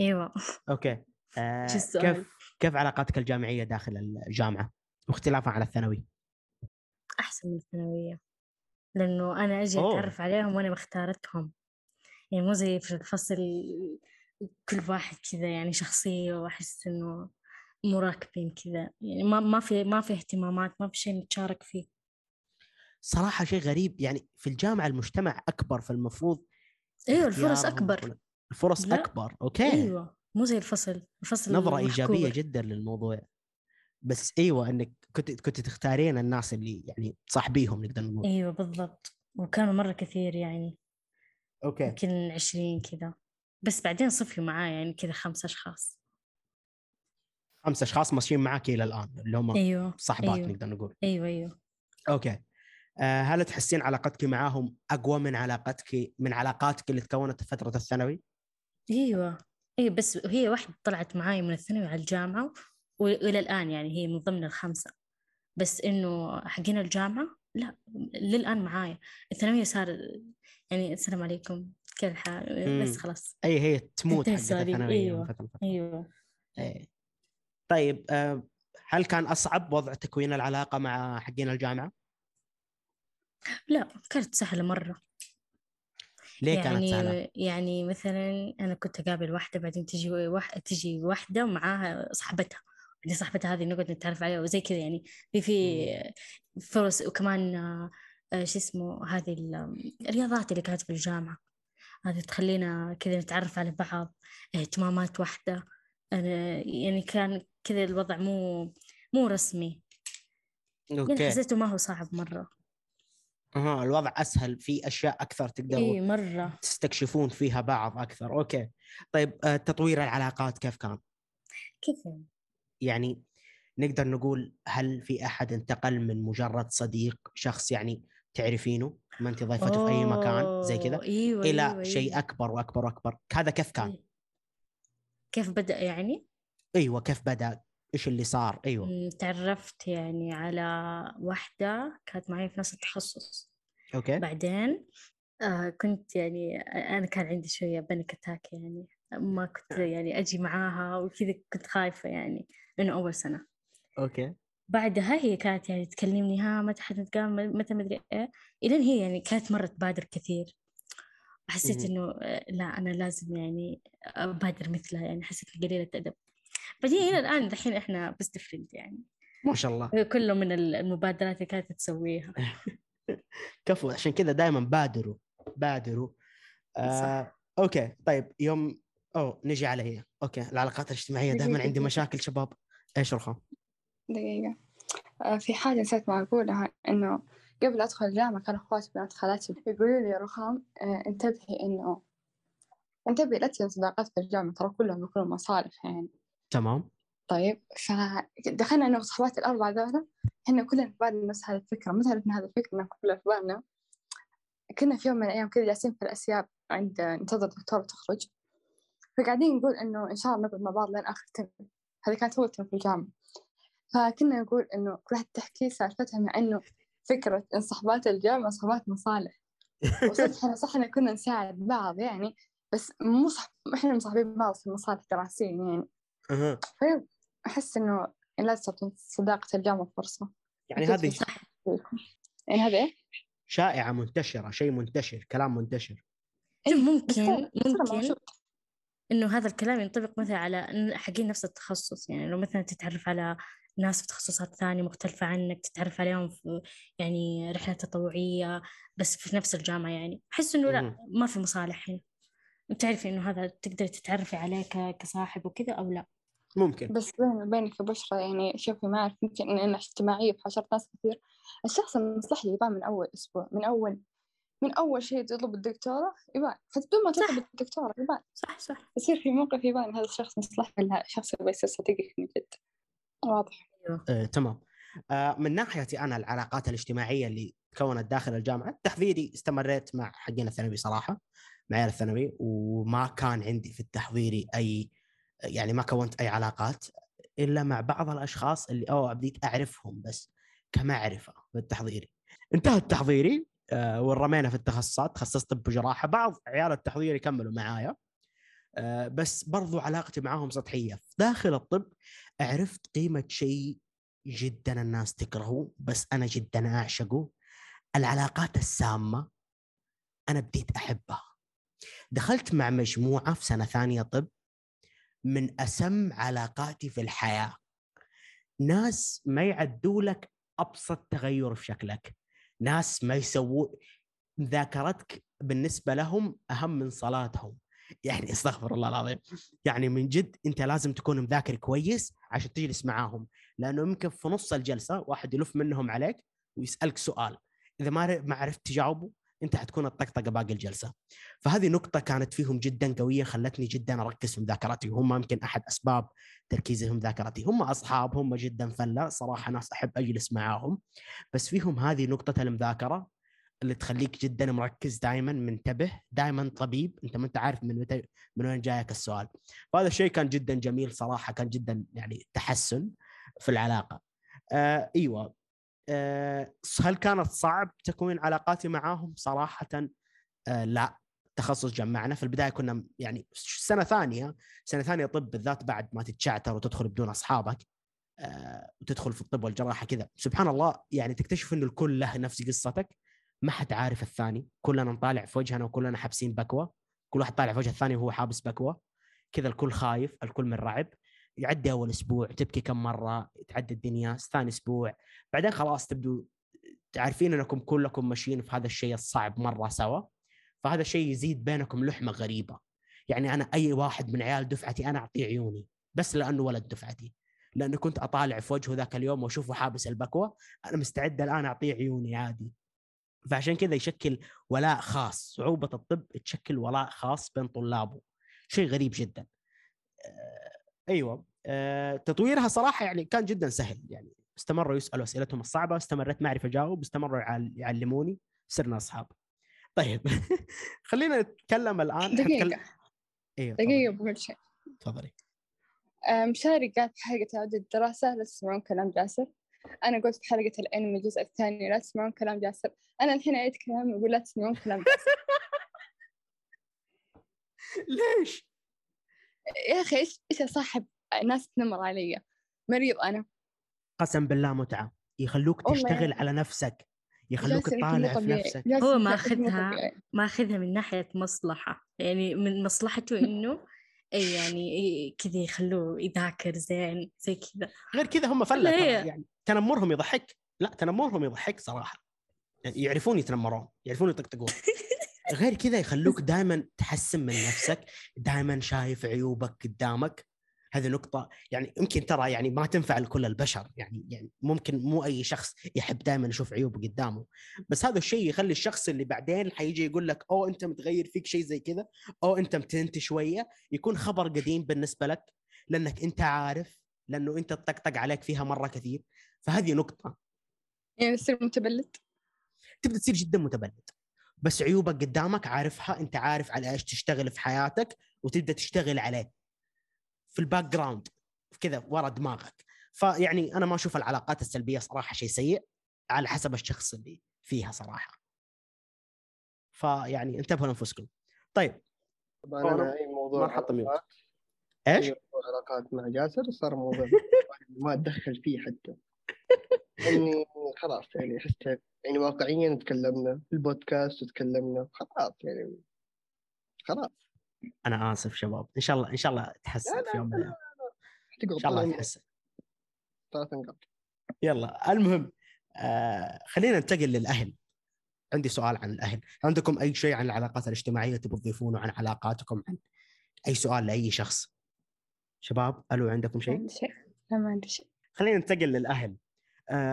أيوه. أوكي. آه؟ كيف كيف علاقاتك الجامعية داخل الجامعة؟ واختلافها عن الثانوي؟ أحسن من الثانوية لأنه أنا أجي أوه. أتعرف عليهم وأنا مختارتهم يعني مو زي في الفصل كل واحد كذا يعني شخصية وأحس إنه مراكبين كذا. يعني ما ما في ما في اهتمامات ما في شيء نتشارك فيه. صراحة شيء غريب يعني في الجامعة المجتمع أكبر فالمفروض أيوه الفرص أكبر. الفرص لا. أكبر أوكي. أيوه مو زي الفصل الفصل نظرة إيجابية محكور. جدا للموضوع. بس أيوه إنك كنت كنت تختارين الناس اللي يعني صاحبيهم نقدر نقول. أيوه بالضبط. وكانوا مرة كثير يعني. أوكي. يمكن عشرين كذا. بس بعدين صفيوا معايا يعني كذا خمسة أشخاص. خمس أشخاص ماشيين معك إلى الآن اللي هم أيوه صحبات أيوه. نقدر نقول. أيوه أيوه. أوكي. هل تحسين علاقتك معاهم أقوى من علاقتك من علاقاتك اللي تكونت في فترة الثانوي؟ أيوه أيوه بس هي واحدة طلعت معاي من الثانوي على الجامعة وإلى الآن يعني هي من ضمن الخمسة بس إنه حقين الجامعة لا للآن معايا الثانوية صار يعني السلام عليكم كيف الحال بس. خلاص أي هي تموت حقت. الثانوية فترة لفترة. أيوه إيه. طيب آه هل كان أصعب وضع تكوين العلاقة مع حقين الجامعة؟ لا كانت سهلة مرة ليه يعني كانت سهلة؟ يعني مثلا أنا كنت أقابل واحدة بعدين تجي واحد تجي واحدة ومعاها صاحبتها. بعدين صاحبتها هذه نقعد نتعرف عليها وزي كذا يعني. في في فرص وكمان آه، شو اسمه هذه ال- الرياضات اللي كانت في الجامعة هذه تخلينا كذا نتعرف على بعض اهتمامات واحدة. أنا يعني كان كذا الوضع مو مو رسمي. يعني أوكي. حسيته ما هو صعب مرة. أها الوضع أسهل في أشياء أكثر تقدروا اي مرة تستكشفون فيها بعض أكثر أوكي طيب آه تطوير العلاقات كيف كان؟ كيف يعني؟ يعني نقدر نقول هل في أحد انتقل من مجرد صديق شخص يعني تعرفينه ما انت ضيفته في أي مكان زي كذا أيوه إلى أيوة شيء أيوة. أكبر وأكبر وأكبر هذا كيف كان؟ إيه. كيف بدأ يعني؟ أيوه كيف بدأ؟ إيش اللي صار؟ أيوه. تعرفت يعني على واحدة كانت معي في نفس التخصص. أوكي. بعدين آه كنت يعني أنا كان عندي شوية panic attack يعني ما كنت يعني أجي معاها وكذا كنت خايفة يعني إنه أول سنة. أوكي. بعدها هي كانت يعني تكلمني ها متى حنتقابل متى مدري إيه. إلين هي يعني كانت مرة تبادر كثير. حسيت. إنه آه، لا أنا لازم يعني أبادر مثلها يعني حسيت قليلة أدب بعدين إلى الآن دحين إحنا best friend يعني. ما شاء الله. كله من المبادرات اللي كانت تسويها. كفو عشان كذا دائما بادروا بادروا. آه. أوكي طيب يوم أو نجي على هي. أوكي العلاقات الاجتماعية دائما عندي. مشاكل شباب. إيش رخام دقيقة. آه، في حاجة نسيت ما أقولها إنه قبل أدخل الجامعة كانوا أخواتي بنات خالاتي يقولوا لي يا رخام آه، انتبهي إنه انتبهي لا تجين صداقات في الجامعة ترى كلهم يكونوا مصالح يعني. تمام. طيب فدخلنا أنا وصحباتي الأربعة ذولا إحنا كلنا في بالنا نفس هذه الفكرة متى عرفنا هذه الفكرة إنها كلها في بالنا كنا في يوم من الأيام كذا جالسين في الأسياب عند ننتظر الدكتورة تخرج. فقاعدين نقول إنه إن شاء الله نقعد مع بعض لين آخر ترم. هذه كانت أول ترم في الجامعة. فكنا نقول إنه كل واحد تحكي سالفتها مع إنه فكرة إن صحبات الجامعة صحبات مصالح. وصدق إحنا صح إن كنا نساعد بعض يعني بس مو صح إحنا مصاحبين بعض في مصالح دراسية يعني. أها. أحس إنه لازم تعطون صداقة الجامعة فرصة يعني هذه. يعني هذا إيه؟ شائعة منتشرة شيء منتشر كلام منتشر إيه، ممكن ممكن موجود. إنه هذا الكلام ينطبق مثلا على حقين نفس التخصص يعني لو مثلا تتعرف على ناس في تخصصات ثانية مختلفة عنك تتعرف عليهم في يعني رحلة تطوعية بس في نفس الجامعة يعني أحس إنه لا ما في مصالح هنا بتعرفي إنه هذا تقدر تتعرفي عليه كصاحب وكذا أو لا ممكن. بس بيني وبينك بشرى يعني شوفي ما أعرف يمكن إن أنا اجتماعية في عشرة ناس كثير. الشخص المصلحي يبان من أول أسبوع من أول من أول شيء تطلب الدكتورة يبان. حتى بدون ما تطلب الدكتورة يبان. صح صح. يصير في موقف يبان هذا الشخص مصلحي ولا شخص يبغى يصير صديقك من جد. واضح. أيوه. آه، تمام. آه، من ناحيتي أنا العلاقات الاجتماعية اللي تكونت داخل الجامعة تحضيري استمريت مع حقين الثانوي صراحة معيار الثانوي وما كان عندي في التحضيري أي يعني ما كونت أي علاقات إلا مع بعض الأشخاص اللي أو بديت أعرفهم بس كمعرفة في التحضيري انتهى التحضيري آه ورمينا في التخصصات تخصصت طب وجراحه بعض عيال التحضيري كملوا معايا. آه بس برضو علاقتي معاهم سطحية. داخل الطب عرفت قيمة شيء جدا الناس تكرهه بس أنا جدا أعشقه. العلاقات السامة أنا بديت أحبها. دخلت مع مجموعة في سنة ثانية طب من أسم علاقاتي في الحياة. ناس ما يعدوا لك أبسط تغير في شكلك. ناس ما يسووا ذاكرتك بالنسبة لهم أهم من صلاتهم. يعني استغفر الله العظيم. يعني من جد أنت لازم تكون مذاكر كويس عشان تجلس معاهم. لأنه يمكن في نص الجلسة واحد يلف منهم عليك ويسألك سؤال. إذا ما ما عرفت تجاوبه أنت حتكون الطقطقة باقي الجلسة. فهذه نقطة كانت فيهم جدا قوية خلتني جدا أركز في مذاكرتي. وهم يمكن أحد أسباب تركيزهم ذاكرتي. هم أصحاب هم جدا فلة. صراحة ناس أحب أجلس معاهم. بس فيهم هذه نقطة المذاكرة اللي تخليك جدا مركز دائما منتبه دائما طبيب. أنت ما أنت عارف من متى من وين جايك السؤال. فهذا الشيء كان جدا جميل صراحة كان جدا يعني تحسن في العلاقة. آه إيوه. هل كانت صعب تكوين علاقاتي معاهم؟ صراحة آه لا. تخصص جمعنا. في البداية كنا يعني سنة ثانية سنة ثانية طب بالذات بعد ما تتشعتر وتدخل بدون أصحابك آه وتدخل في الطب والجراحة كذا. سبحان الله يعني تكتشف إنه الكل له نفس قصتك. ما حد عارف الثاني. كلنا نطالع في وجهنا وكلنا حابسين بكوة. كل واحد طالع في وجه الثاني وهو حابس بكوة. كذا الكل خايف الكل من رعب. يعدي أول أسبوع تبكي كم مرة تعدي الدنيا ثاني أسبوع بعدين خلاص تبدو تعرفين إنكم كلكم ماشيين في هذا الشيء الصعب مرة سوا فهذا الشيء يزيد بينكم لحمة غريبة. يعني أنا أي واحد من عيال دفعتي أنا أعطيه عيوني بس لأنه ولد دفعتي. لأنه كنت أطالع في وجهه ذاك اليوم وأشوفه حابس البكوة أنا مستعد الآن أعطيه عيوني عادي. فعشان كذا يشكل ولاء خاص صعوبة الطب تشكل ولاء خاص بين طلابه. شيء غريب جدا. آه أيوه. آه تطويرها صراحة يعني كان جدا سهل. يعني استمروا يسألوا أسئلتهم الصعبة استمرت ما أعرف أجاوب استمروا يعلموني صرنا أصحاب. طيب خلينا نتكلم الآن. دقيقة. حتكلم... أيوه دقيقة بقول شيء. تفضلي. مشاري قال في حلقة تعدد الدراسة. لا تسمعون كلام جاسر. أنا قلت في حلقة الأنمي الجزء الثاني لا تسمعون كلام جاسر. أنا الحين أعيد كلامي وأقول لا تسمعون كلام جاسر. ليش؟ يا أخي إيش إيش أصاحب ناس تنمر علي؟ مريض أنا. قسم بالله متعة. يخلوك تشتغل على نفسك. يخلوك تطالع في نفسك. هو ماخذها ماخذها من ناحية مصلحة. يعني من مصلحته إنه إي يعني كذا يخلوه يذاكر زين زي كذا. غير كذا هم فلة يعني تنمرهم يضحك. لا تنمرهم يضحك صراحة. يعني يعرفون يتنمرون يعرفون يطقطقون. غير كذا يخلوك دائما تحسن من نفسك دائما شايف عيوبك قدامك. هذه نقطة. يعني يمكن ترى يعني ما تنفع لكل البشر. يعني يعني ممكن مو أي شخص يحب دائما يشوف عيوبه قدامه. بس هذا الشيء يخلي الشخص اللي بعدين حيجي يقول لك أو أنت متغير فيك شيء زي كذا. أو أنت متنت شوية. يكون خبر قديم بالنسبة لك لأنك أنت عارف لأنه أنت تطقطق عليك فيها مرة كثير. فهذه نقطة. يعني تصير متبلد؟ تبدأ تصير جدا متبلد. بس عيوبك قدامك عارفها انت عارف على إيش تشتغل في حياتك وتبدأ تشتغل عليه. في ال background كذا ورا دماغك. فيعني أنا ما أشوف العلاقات السلبية صراحة شيء سيء على حسب الشخص اللي فيها صراحة. فيعني انتبهوا لأنفسكم. طيب. طبعا أنا أي موضوع ما نحط ميوت إيش؟ علاقات مع جاسر صار موضوع ما أتدخل فيه حتى. إني خلاص يعني حسيت يعني واقعيا تكلمنا في البودكاست وتكلمنا خلاص يعني خلاص. أنا آسف شباب. إن شاء الله إن شاء الله تحسن في يوم من الأيام. إن شاء الله تحسن. ثلاث نقاط يلا المهم آه خلينا ننتقل للأهل. عندي سؤال عن الأهل. عندكم أي شيء عن العلاقات الاجتماعية تبغوا تضيفونه عن علاقاتكم عن أي سؤال لأي شخص؟ شباب ألو عندكم شيء؟ عندي شيء؟ لا ما عندي شيء. خلينا ننتقل للأهل.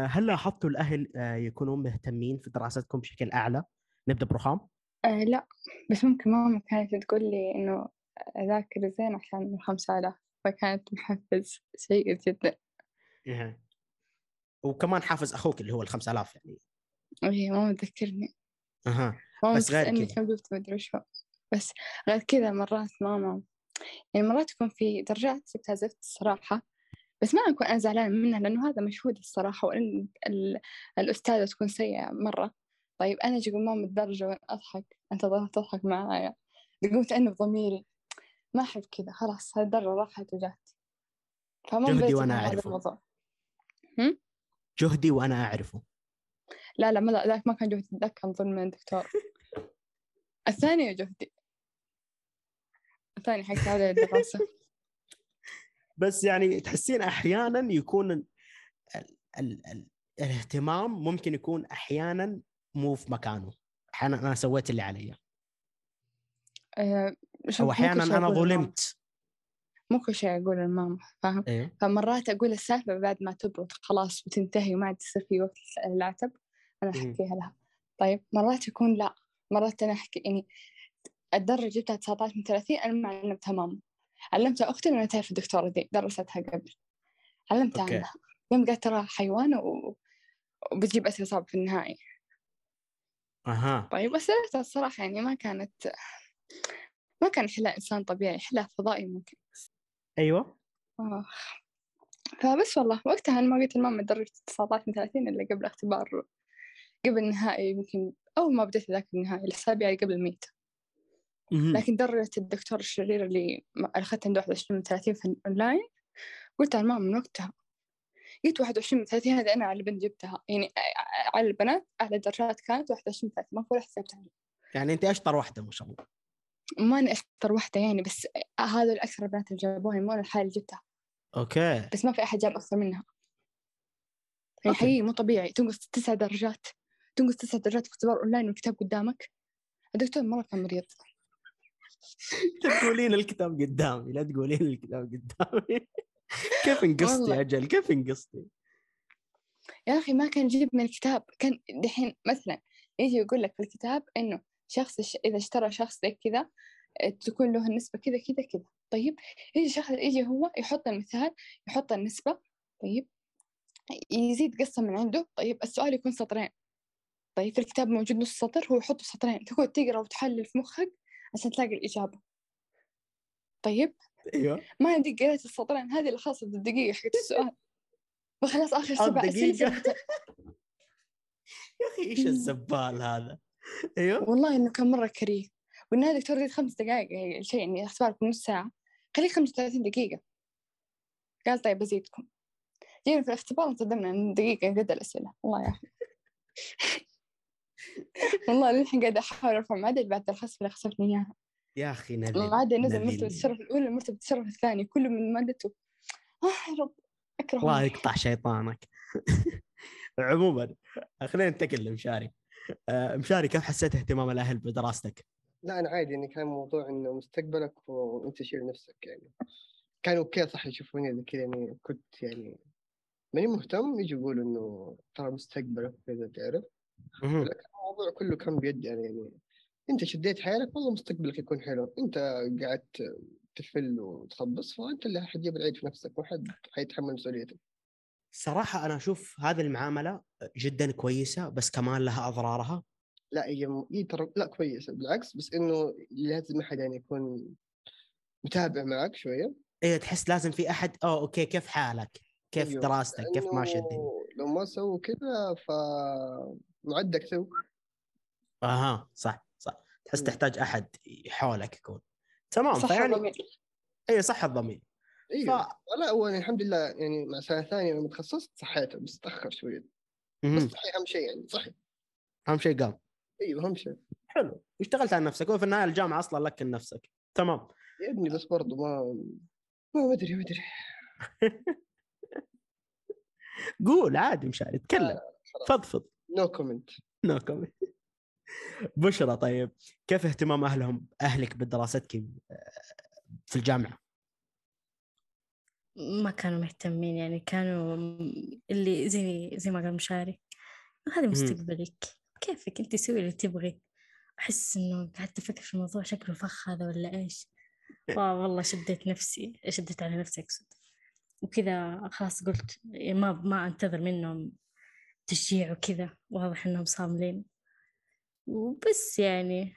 هل لاحظتوا الأهل آه يكونون مهتمين في دراستكم بشكل أعلى؟ نبدأ برخام. آه لا بس ممكن ماما كانت تقول لي إنه أذاكر زين عشان الخمسة آلاف فكانت محفز سيء جدا. إيه. وكمان حافز أخوك اللي هو ال 5000 يعني. هي ماما تذكرني. أها بس غير كذا. كم جبت مدري شو. بس غير كذا مرات ماما يعني مرات يكون في درجات جبتها زفت الصراحة بس ما أكون أنا زعلانة منها لأنه هذا مجهود الصراحة وإن ال- الأستاذة تكون سيئة مرة. طيب أنا أجي ماما الدرجة وين أضحك؟ أنت تضحك معايا. تقوم تأنب ضميري ما أحب كذا خلاص هاي الدرجة راحت وجات. فما جهدي وأنا أعرفه. جهدي وأنا أعرفه. لا لا ما لا ذاك ما كان جهدي. ذاك كان ظلم من الدكتور. الثاني جهدي. الثاني حق تعالى الدراسة. بس يعني تحسين أحيانا يكون ال ال ال الاهتمام ممكن يكون أحيانا مو في مكانه. أحيانا أنا سويت اللي علي. أه أو أحيانا أنا. ظلمت. مو كل شيء أقول لماما فاهم؟ إيه. فمرات أقول السالفة بعد ما تبرد خلاص وتنتهي وما عاد يصير في وقت العتب أنا. أحكيها لها. طيب مرات يكون لا. مرات أنا أحكي يعني الدرجة جبتها 19 من 30 أنا ما علمتها ماما علمتها أختي لأنها تعرف الدكتورة دي درستها قبل علمتها أوكي. عنها يوم قالت ترى حيوان و... وبتجيب أسئلة صعبة في النهاية أها طيب أسئلتها الصراحة يعني ما كانت ما كان يحلها إنسان طبيعي يحلها فضائي ممكن أيوه آه. فبس والله وقتها أنا ما قلت لماما درجة 19 من 30 إلا قبل اختبار قبل النهائي يمكن أول ما بديت أذاكر النهائي الأسابيع اللي قبل الميت. لكن درجة الدكتور الشرير اللي أخذت عنده 21 من 30 في الأونلاين قلت لماما من وقتها. قلت 21 من 30 هذا أنا على البنت جبتها. يعني على البنات أعلى درجات كانت 21 من 30 ما في ولا حسبتها يعني انت أشطر واحدة ما شاء الله. ما أنا أشطر واحدة يعني بس هذا الأكثر البنات اللي جابوها مو أنا الحالة اللي جبتها. أوكي. بس ما في أحد جاب أكثر منها. يعني أوكي. حقيقي مو طبيعي. تنقص تسع درجات. تنقص تسع درجات في اختبار أونلاين والكتاب قدامك. الدكتور مرة كان مريض. تقولين الكتاب قدامي لا تقولين الكتاب قدامي. كيف انقصتي. أجل؟ كيف انقصتي؟ يا أخي ما كان يجيب من الكتاب كان دحين مثلا يجي يقول لك في الكتاب إنه شخص إذا اشترى شخص زي كذا آه، تكون له النسبة كذا كذا كذا. طيب يجي شخص يجي هو يحط المثال يحط النسبة. طيب يزيد قصة من عنده. طيب السؤال يكون سطرين. طيب في الكتاب موجود نص سطر هو يحطه سطرين. تقعد تقرأ وتحلل في مخك. عشان تلاقي الإجابة. طيب؟ أيوه. ما عندي قريت السطرين هذه اللي خلصت الدقيقة حقت السؤال. فخلاص آخر سبع أسئلة الدقيقة. سبت- يا أخي إيش الزبال هذا؟ أيوه. والله إنه كان مرة كريه. والنهاية الدكتور زيد خمس دقائق يعني الشيء يعني اختبارك نص ساعة. خليه 35 دقيقة. قال طيب بزيدكم جينا في الاختبار انصدمنا إن دقيقة قد الأسئلة. والله يا والله للحين قاعدة أحاول أرفع معدل بعد الخصم اللي خسرتني إياها يا أخي نبيل المعدل نزل نبيل. مرتبة الشرف الأولى لمرتبة الشرف الثاني كله من مادته آه يا رب أكره الله. يقطع شيطانك عموما خلينا ننتقل لمشاري آه، مشاري كيف حسيت اهتمام الأهل بدراستك؟ لا أنا عادي يعني كان موضوع إنه مستقبلك وأنت شيل نفسك يعني كانوا أوكي صح يشوفوني زي كذا يعني كنت يعني ماني مهتم يجي يقولوا إنه ترى مستقبلك كذا تعرف. الموضوع كله كان بيدي أنا يعني أنت شديت حيلك والله مستقبلك يكون حلو أنت قاعد تفل وتخبص فأنت اللي حتجيب العيد في نفسك ما حد حيتحمل مسؤوليتك صراحة أنا أشوف هذه المعاملة جدا كويسة بس كمان لها أضرارها لا هي هي ترى لا كويسة بالعكس بس إنه لازم أحد يعني يكون متابع معك شوية إيه تحس لازم في أحد أوه أوكي كيف حالك؟ كيف أيوه، دراستك؟ كيف ماشية الدنيا؟ لو ما سووا كذا ف معدك تو أها صح صح. تحس. تحتاج أحد حولك يكون. تمام صح فيعني ضمير. اي صح الضمير. أيوه لا هو يعني الحمد لله يعني مع سنة ثانية لما تخصصت صحيته بس تأخر شوية. بس صحي أهم شيء يعني صحي أهم شيء قام. أيوه أهم شيء. حلو. اشتغلت على نفسك. وفي النهاية الجامعة أصلا لك لنفسك تمام. يا ابني بس برضو ما ما ادري ما ادري قول عادي مشاري اتكلم فضفض. no comment no comment بشرى طيب. كيف اهتمام أهلهم أهلك بدراستك آه، في الجامعة؟ ما كانوا مهتمين يعني كانوا اللي زي زي ما قال مشاري. هذا. مستقبلك. كيفك؟ انت سوي اللي تبغي. أحس إنه قعدت أفكر في الموضوع شكله فخ هذا ولا إيش؟ والله شديت نفسي شديت على نفسي أقصد. وكذا خلاص قلت ما ما أنتظر منهم تشجيع وكذا. واضح إنهم صاملين. وبس يعني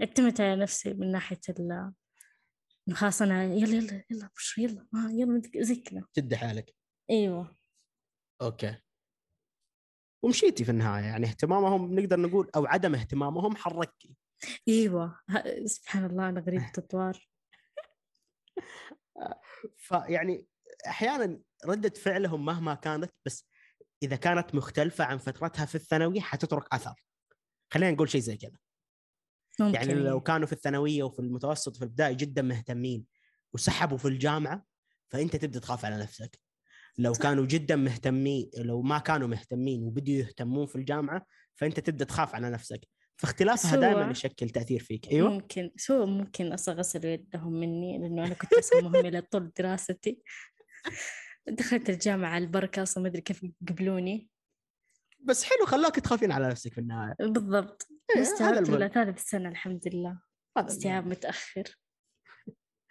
اعتمدت على نفسي من ناحية ال خلاص أنا يلا يلا يلا بشر يلا آه يلا زي كذا تدي حالك. أيوة. أوكي. ومشيتي في النهاية يعني اهتمامهم نقدر نقول أو عدم اهتمامهم حركي. أيوة. ه- سبحان الله أنا غريبة الأطوار فيعني أحيانا ردة فعلهم مهما كانت بس إذا كانت مختلفة عن فترتها في الثانوي حتترك أثر. خلينا نقول شيء زي كذا. ممكن. يعني لو. كانوا في الثانوية وفي المتوسط وفي الابتدائي جدا مهتمين وسحبوا في الجامعة فأنت تبدأ تخاف على نفسك. لو كانوا جدا مهتمين لو ما كانوا مهتمين وبدوا يهتمون في الجامعة فأنت تبدأ تخاف على نفسك. فاختلافها. دائما يشكل تأثير فيك. أيوه. ممكن. سو ممكن أصلا غسلوا يدهم مني لأنه أنا كنت أصلا مهملة طول دراستي. دخلت الجامعة البركة أصلا ما أدري كيف قبلوني بس حلو خلاك تخافين على نفسك في النهاية. بالضبط. إيه، استوعبت. إلا ثالث سنة؟ الحمد لله. استيعاب متأخر.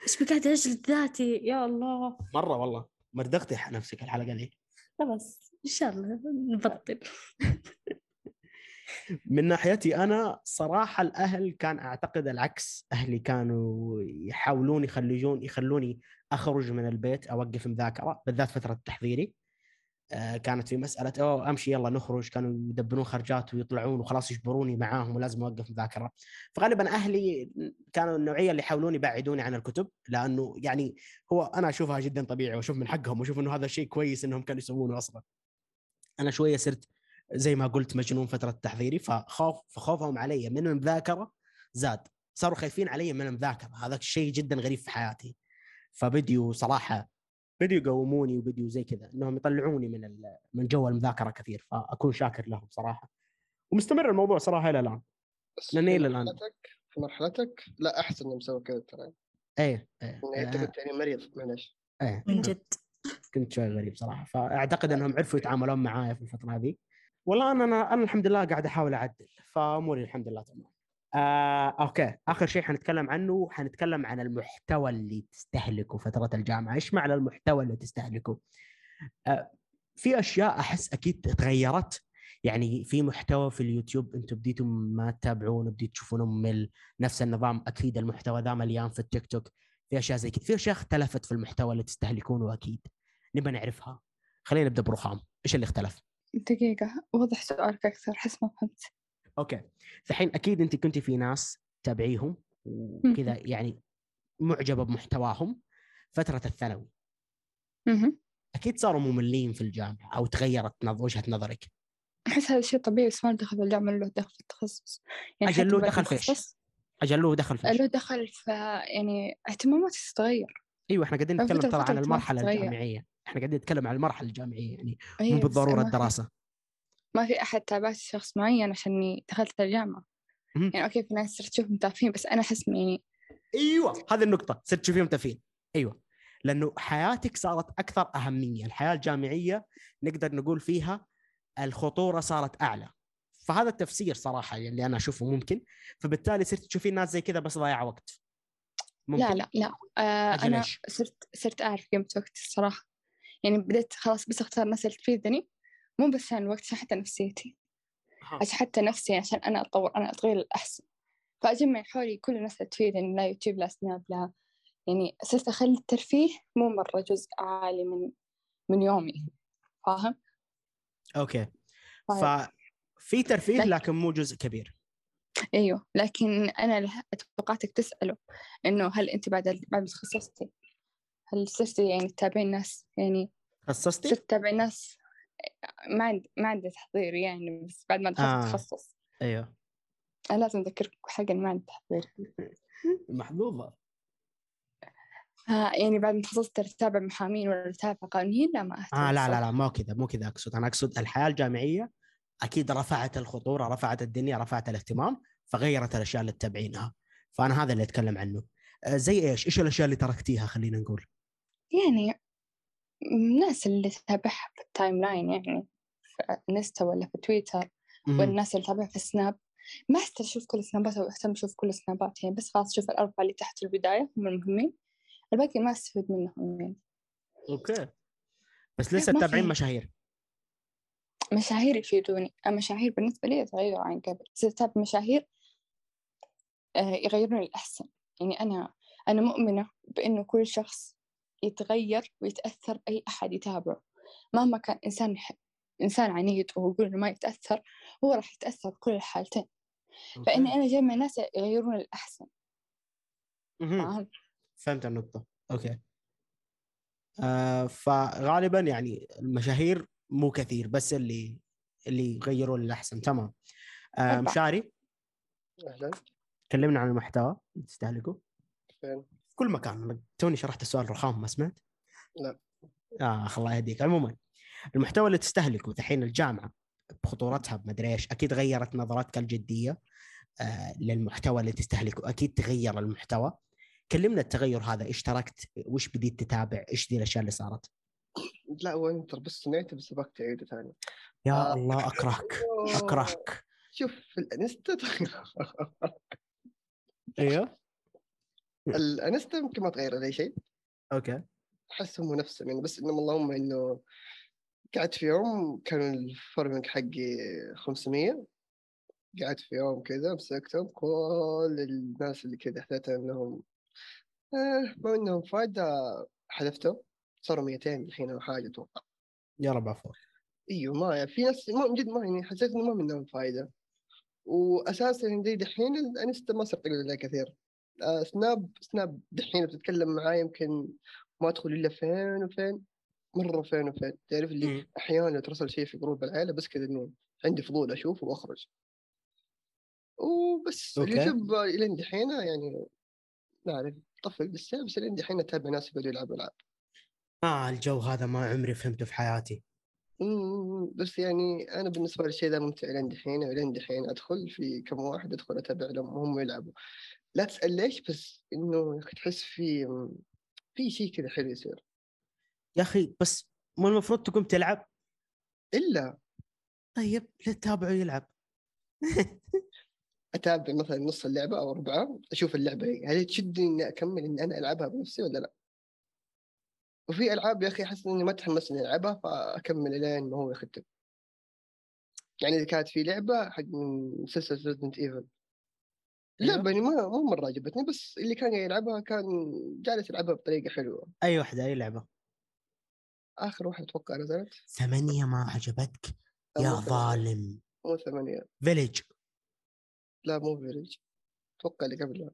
إيش بقعد أجلد ذاتي؟ يا الله. مرة والله. مردغتي نفسك الحلقة دي. خلاص إن شاء الله نبطل. من ناحيتي أنا صراحة الأهل كان أعتقد العكس. أهلي كانوا يحاولون يخلجون يخلوني أخرج من البيت أوقف مذاكرة بالذات فترة التحضيري آه، كانت في مسألة أوه أمشي يلا نخرج. كانوا يدبرون خرجات ويطلعون وخلاص يجبروني معاهم ولازم أوقف مذاكرة. فغالبا أهلي كانوا النوعية اللي يحاولون يبعدوني عن الكتب لأنه يعني هو أنا أشوفها جدا طبيعي وأشوف من حقهم وأشوف إنه هذا شيء كويس إنهم كانوا يسوونه أصلا. أنا شوية صرت زي ما قلت مجنون فترة تحضيري فخوف فخوفهم علي من المذاكرة زاد. صاروا خايفين علي من المذاكرة. هذا الشيء جدا غريب في حياتي. فبديوا صراحة بديوا يقوموني وبديوا زي كذا إنهم يطلعوني من من جو المذاكرة كثير فأكون شاكر لهم صراحة. ومستمر الموضوع صراحة إلى الآن. إلى الآن. مرحلتك في مرحلتك؟ لا أحسن انهم سووا كذا ترى. إيه إيه انت آه، كنت يعني مريض معلش إيه. من جد. كنت شوي غريب صراحة فأعتقد إنهم عرفوا يتعاملون معايا في الفترة هذه. والله أنا أنا, أنا الحمد لله قاعد أحاول أعدل فأموري الحمد لله تمام. آه، أوكي. آخر شيء حنتكلم عنه حنتكلم عن المحتوى اللي تستهلكه فترة الجامعة. إيش معنى المحتوى اللي تستهلكه؟ آه، في أشياء أحس أكيد تغيرت. يعني في محتوى في اليوتيوب أنتم بديتوا ما تتابعون بديتوا تشوفونه ممل نفس النظام. أكيد المحتوى ذا مليان في التيك توك. في أشياء زي كذا في أشياء اختلفت في المحتوى اللي تستهلكونه أكيد. نبى نعرفها. خلينا نبدأ برخام. إيش اللي اختلف؟ دقيقة. وضح سؤالك أكثر. حس ما فهمت. أوكي. الحين أكيد انت كنت في ناس تابعيهم وكذا يعني معجبة بمحتواهم فترة الثانوي. أكيد صاروا مملين في الجامعة أو تغيرت وجهة نظرك. أحس هذا شيء طبيعي بس ما له دخل في الجامعة له دخل في التخصص. يعني حتى له دخل في؟ التخصص أجل له دخل في؟ له دخل في يعني اهتماماتي تتغير. أيوه إحنا قاعدين نتكلم ترى عن المرحلة. الجامعية. إحنا قاعدين نتكلم عن المرحلة الجامعية يعني مو بس بالضرورة الدراسة. ما في أحد تابعت شخص معين عشان دخلت الجامعة. يعني أوكي في ناس صرت تشوفهم تافهين بس أنا أحس يعني أيوه هذه النقطة صرت تشوفيهم تافهين. أيوه لأنه حياتك صارت أكثر أهمية. الحياة الجامعية نقدر نقول فيها الخطورة صارت أعلى. فهذا التفسير صراحة اللي أنا أشوفه ممكن. فبالتالي صرت تشوفين ناس زي كذا بس ضياع وقت. ممكن. لا لا. لا آه أنا؟ صرت صرت أعرف قيمة وقتي الصراحة يعني بديت خلاص بس أختار الناس اللي تفيدني. مو بس عشان الوقت عشان حتى نفسيتي. عشان حتى نفسي عشان أنا أتطور أنا أتغير للأحسن. فأجمع حولي كل الناس اللي تفيدني لا يوتيوب لا سناب لا يعني صرت أخلي الترفيه مو مرة جزء عالي من من يومي. فاهم؟ أوكي. طيب. ففي ترفيه لكن- مو جزء كبير. أيوه. لكن أنا توقعتك تسأله إنه هل أنت بعد بعد ما تخصصتي هل صرتي يعني تتابعين ناس؟ يعني خصصتي؟ صرت تتابعين ناس؟ ما عندي ما عندي تحضير يعني بس بعد ما دخلت آه. تخصص أيوه. أنا لازم اذكرك حاجة إن ما عندي تحضير. محظوظة. آه يعني بعد ما تخصصت تتابع محامين ولا تتابع قانونيين لا ما أهتم آه لا لا. لا مو كذا مو كذا أقصد. أنا أقصد الحياة الجامعية أكيد رفعت الخطورة رفعت الدنيا رفعت الاهتمام فغيرت الأشياء اللي تتابعينها فأنا هذا اللي أتكلم عنه. آه زي إيش؟ إيش الأشياء اللي تركتيها خلينا نقول؟ يعني الناس اللي تتابعها في ال timeline يعني في انستا ولا في تويتر. والناس اللي تتابعها في سناب ما أحتاج أشوف كل السنابات أو أهتم أشوف كل السنابات يعني بس خلاص أشوف الأربعة اللي تحت البداية هم المهمين. الباقي ما أستفيد منهم يعني. Okay. بس لسه ما تتابعين. مشاهير. مشاهير يفيدوني. المشاهير بالنسبة لي يتغيروا عن قبل. إذا أتابع مشاهير آه، يغيرون الأحسن يعني أنا أنا مؤمنة بأنه كل شخص يتغير ويتأثر بأي أحد يتابعه. مهما كان إنسان ح- إنسان عنيد وهو يقول إنه ما يتأثر هو راح يتأثر بكل الحالتين. فإني okay. أنا جمع ناس يغيرون الأحسن. فهمت؟ النقطة. أوكي. آه فغالبا يعني المشاهير مو كثير بس اللي اللي يغيروا للأحسن تمام. آه. مشاري؟ أهلا. تكلمنا عن المحتوى. اللي تستهلكه. فين؟ كل مكان. توني شرحت السؤال رخام ما سمعت؟ لا. آه الله يهديك. عموما المحتوى اللي تستهلكه دحين الجامعة بخطورتها بمدري إيش أكيد غيرت نظرتك الجدية آه للمحتوى اللي تستهلكه. أكيد تغير المحتوى. كلمنا التغير هذا إيش تركت؟ وش بديت تتابع؟ إيش دي الأشياء اللي صارت؟ لا وانت بس سمعت بس ابغاك تعيده ثاني يا آه. الله أكرهك. أكرهك. شوف الإنستا إيوه. الانستا يمكن ما تغير عليه شيء. Okay. احس هم نفسهم يعني بس انما اللهم إنه قعدت في يوم كان ال following حقي 500 قعدت في يوم كذا مسكتهم كل الناس اللي كذا حسيت إنهم آه ما إنهم فايدة حذفتهم. صاروا 200 الحين أو حاجة أتوقع. يا رب عفو إيوه ما في ناس ما من جد ما يعني حسيت إنه ما منهم فايدة. واساسا زي دحين الانستا ما صرت عليه كثير. سناب سناب دحين بتتكلم معاه يمكن ما ادخل إلا فين وفين مرة فين وفين. تعرف اللي. أحيانا ترسل شيء في group العائلة بس كذا إنه عندي فضول أشوفه وأخرج. وبس Okay. اليوتيوب الين دحين يعني ما أعرف طفل بس بس الين دحين أتابع ناس يقعدوا يلعبوا ألعاب. آه الجو هذا ما عمري فهمته في حياتي. أمم، بس يعني أنا بالنسبة لي الشيء ذا ممتع لين دحين ولين دحين أدخل في كم واحد أدخل أتابع لهم وهم يلعبوا. لا تسال ليش بس إنه تحس في في شيء كذا حلو يصير. يا أخي بس مو المفروض تقوم تلعب؟ إلا. طيب لا تتابعه يلعب. أتابع مثلا نص اللعبة أو ربعها أشوف اللعبة هي هل تشدني إني أكمل إني أنا ألعبها بنفسي ولا لا؟ وفي ألعاب يا أخي أحس إني ما تحمس إني ألعبها فأكمل لين ما هو يختم. يعني إذا كانت في لعبة حق من سلسله Resident Evil اللعبه يعني ما مو مرة عجبتني بس اللي كان يلعبها كان جالس يلعبها بطريقة حلوة. أي واحدة أي لعبة. آخر واحدة أتوقع نزلت. ثمانية ما عجبتك؟ يا. ظالم. مو ثمانية. Village لا مو Village أتوقع اللي قبلها.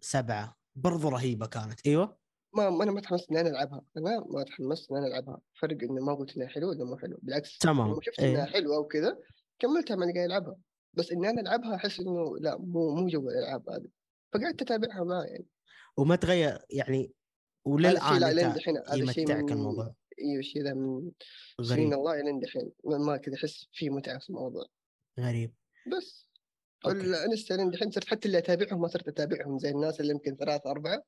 سبعة. برضو رهيبة كانت. أيوه. ما ما أنا ما تحمست إني أنا ألعبها. أنا ما تحمست إني أنا ألعبها. فرق انه ما قلت إنها حلوة ولا مو حلوة. بالعكس تمام. لما شفت إيه. إنها حلوة وكذا كملتها مع اللي قاعد يلعبها بس إني أنا ألعبها أحس إنه لا مو مو جو الألعاب هذه. فقعدت أتابعها معاه يعني. وما تغير يعني وللآن لا لين دحين هذا الشيء الموضوع. إيوه الشيء ذا من سنين الله لين دحين ما- كذا أحس في متعة في الموضوع. غريب. بس. الانستا لين دحين صرت حتى اللي أتابعهم ما صرت أتابعهم زي الناس اللي يمكن ثلاثة أربعة.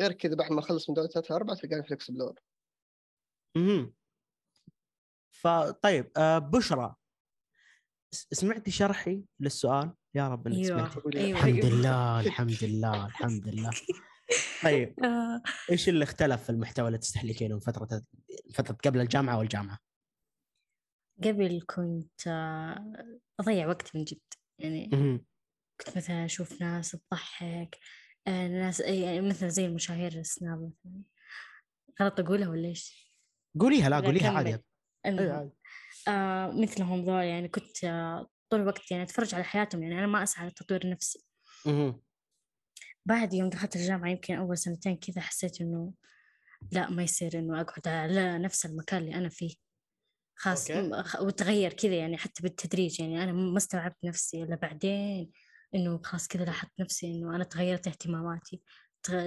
غير كذا بعد ما اخلص من دورة ثلاثة أربعة تلقاني في ال explore أها فطيب آه بشرى. سمعتي شرحي للسؤال؟ يا رب إنك سمعتي. أيوه. أيوه الحمد أيوة. لله الحمد لله الحمد لله. طيب. آه، إيش اللي اختلف في المحتوى اللي تستهلكينه من فترة فترة قبل الجامعة والجامعة؟ قبل كنت آه، أضيع وقت من جد. يعني. كنت مثلا أشوف ناس تضحك آه، ناس يعني مثلا زي المشاهير السناب مثلا. غلط أقولها ولا إيش؟ قوليها لا قوليها أيوة عادي. آه مثلهم ذول يعني كنت آه طول الوقت يعني أتفرج على حياتهم يعني أنا ما أسعى لتطوير نفسي. بعد يوم دخلت الجامعة يمكن أول سنتين كذا حسيت إنه لا ما يصير إنه أقعد على نفس المكان اللي أنا فيه. خاص وتغير كذا يعني حتى بالتدريج يعني أنا ما استوعبت نفسي إلا بعدين إنه خلاص كذا لاحظت نفسي إنه أنا تغيرت اهتماماتي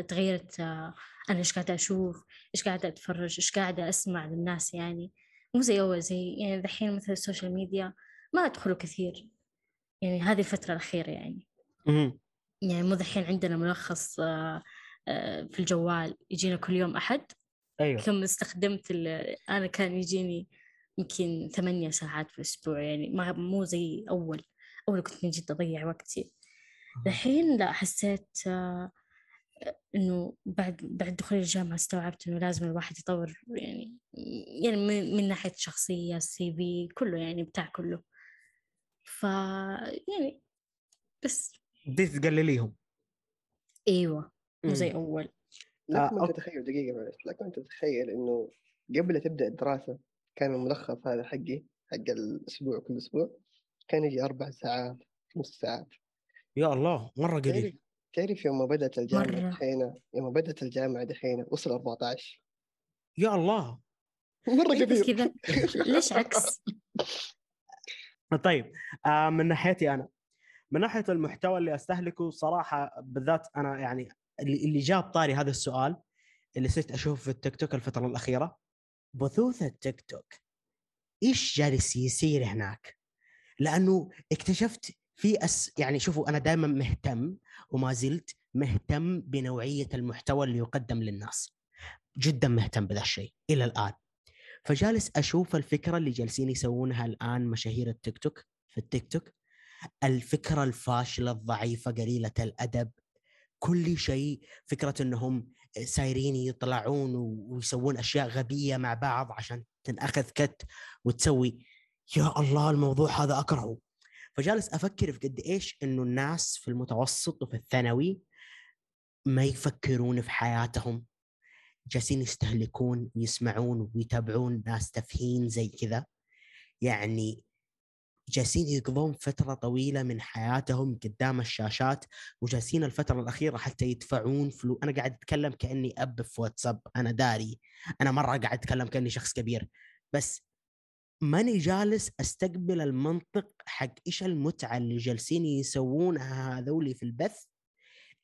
تغيرت آه، أنا إيش قاعدة أشوف إيش قاعدة أتفرج إيش قاعدة أسمع للناس يعني. مو زي أول زي يعني دحين مثل ال social media ما أدخله كثير. يعني هذه الفترة الأخيرة يعني. يعني مو دحين عندنا ملخص آه، في الجوال يجينا كل يوم أحد. أيوه. كم استخدمت أنا كان يجيني يمكن ثمانية ساعات في الأسبوع. يعني ما مو زي أول. أول كنت من جد أضيع وقتي. الحين لا حسيت آه، إنه بعد بعد دخولي الجامعة استوعبت إنه لازم الواحد يطور يعني يعني من, من ناحية شخصية السي في كله يعني بتاع كله. ف يعني بس. بديت تقلليهم. إيوه مو زي أول. لكن انت تتخيل دقيقة معلش لكن انت تتخيل إنه قبل تبدأ الدراسة كان الملخص هذا حقي حق الأسبوع كل أسبوع كان يجي أربع ساعات خمس ساعات يا الله مرة قليل. تعرف يوم بدأت الجامعة دحين يوم بدأت الجامعة دحين وصل 14 يا الله. مرة كثير كذا. ليش عكس؟ طيب آه من ناحيتي أنا. من ناحية المحتوى اللي أستهلكه صراحة بالذات أنا يعني اللي جاب طاري هذا السؤال اللي صرت أشوفه في التيك توك الفترة الأخيرة بثوث التيك توك. إيش جالس يصير هناك؟ لأنه اكتشفت في أس يعني شوفوا أنا دائما مهتم وما زلت مهتم بنوعية المحتوى اللي يقدم للناس. جدا مهتم بذا الشيء إلى الآن. فجالس أشوف الفكرة اللي جالسين يسوونها الآن مشاهير التيك توك في التيك توك. الفكرة الفاشلة الضعيفة قليلة الأدب. كل شيء فكرة إنهم سايرين يطلعون ويسوون أشياء غبية مع بعض عشان تنأخذ كت وتسوي. يا الله الموضوع هذا أكرهه. فجالس أفكر في قد إيش إنه الناس في المتوسط وفي الثانوي ما يفكرون في حياتهم. جالسين يستهلكون ويسمعون ويتابعون ناس تافهين زي كذا. يعني جالسين يقضون فترة طويلة من حياتهم قدام الشاشات وجالسين الفترة الأخيرة حتى يدفعون فلوس أنا قاعد أتكلم كأني أب في واتساب أنا داري. أنا مرة قاعد أتكلم كأني شخص كبير. بس ماني جالس أستقبل المنطق حق إيش المتعة اللي جالسين يسوونها هذولي في البث.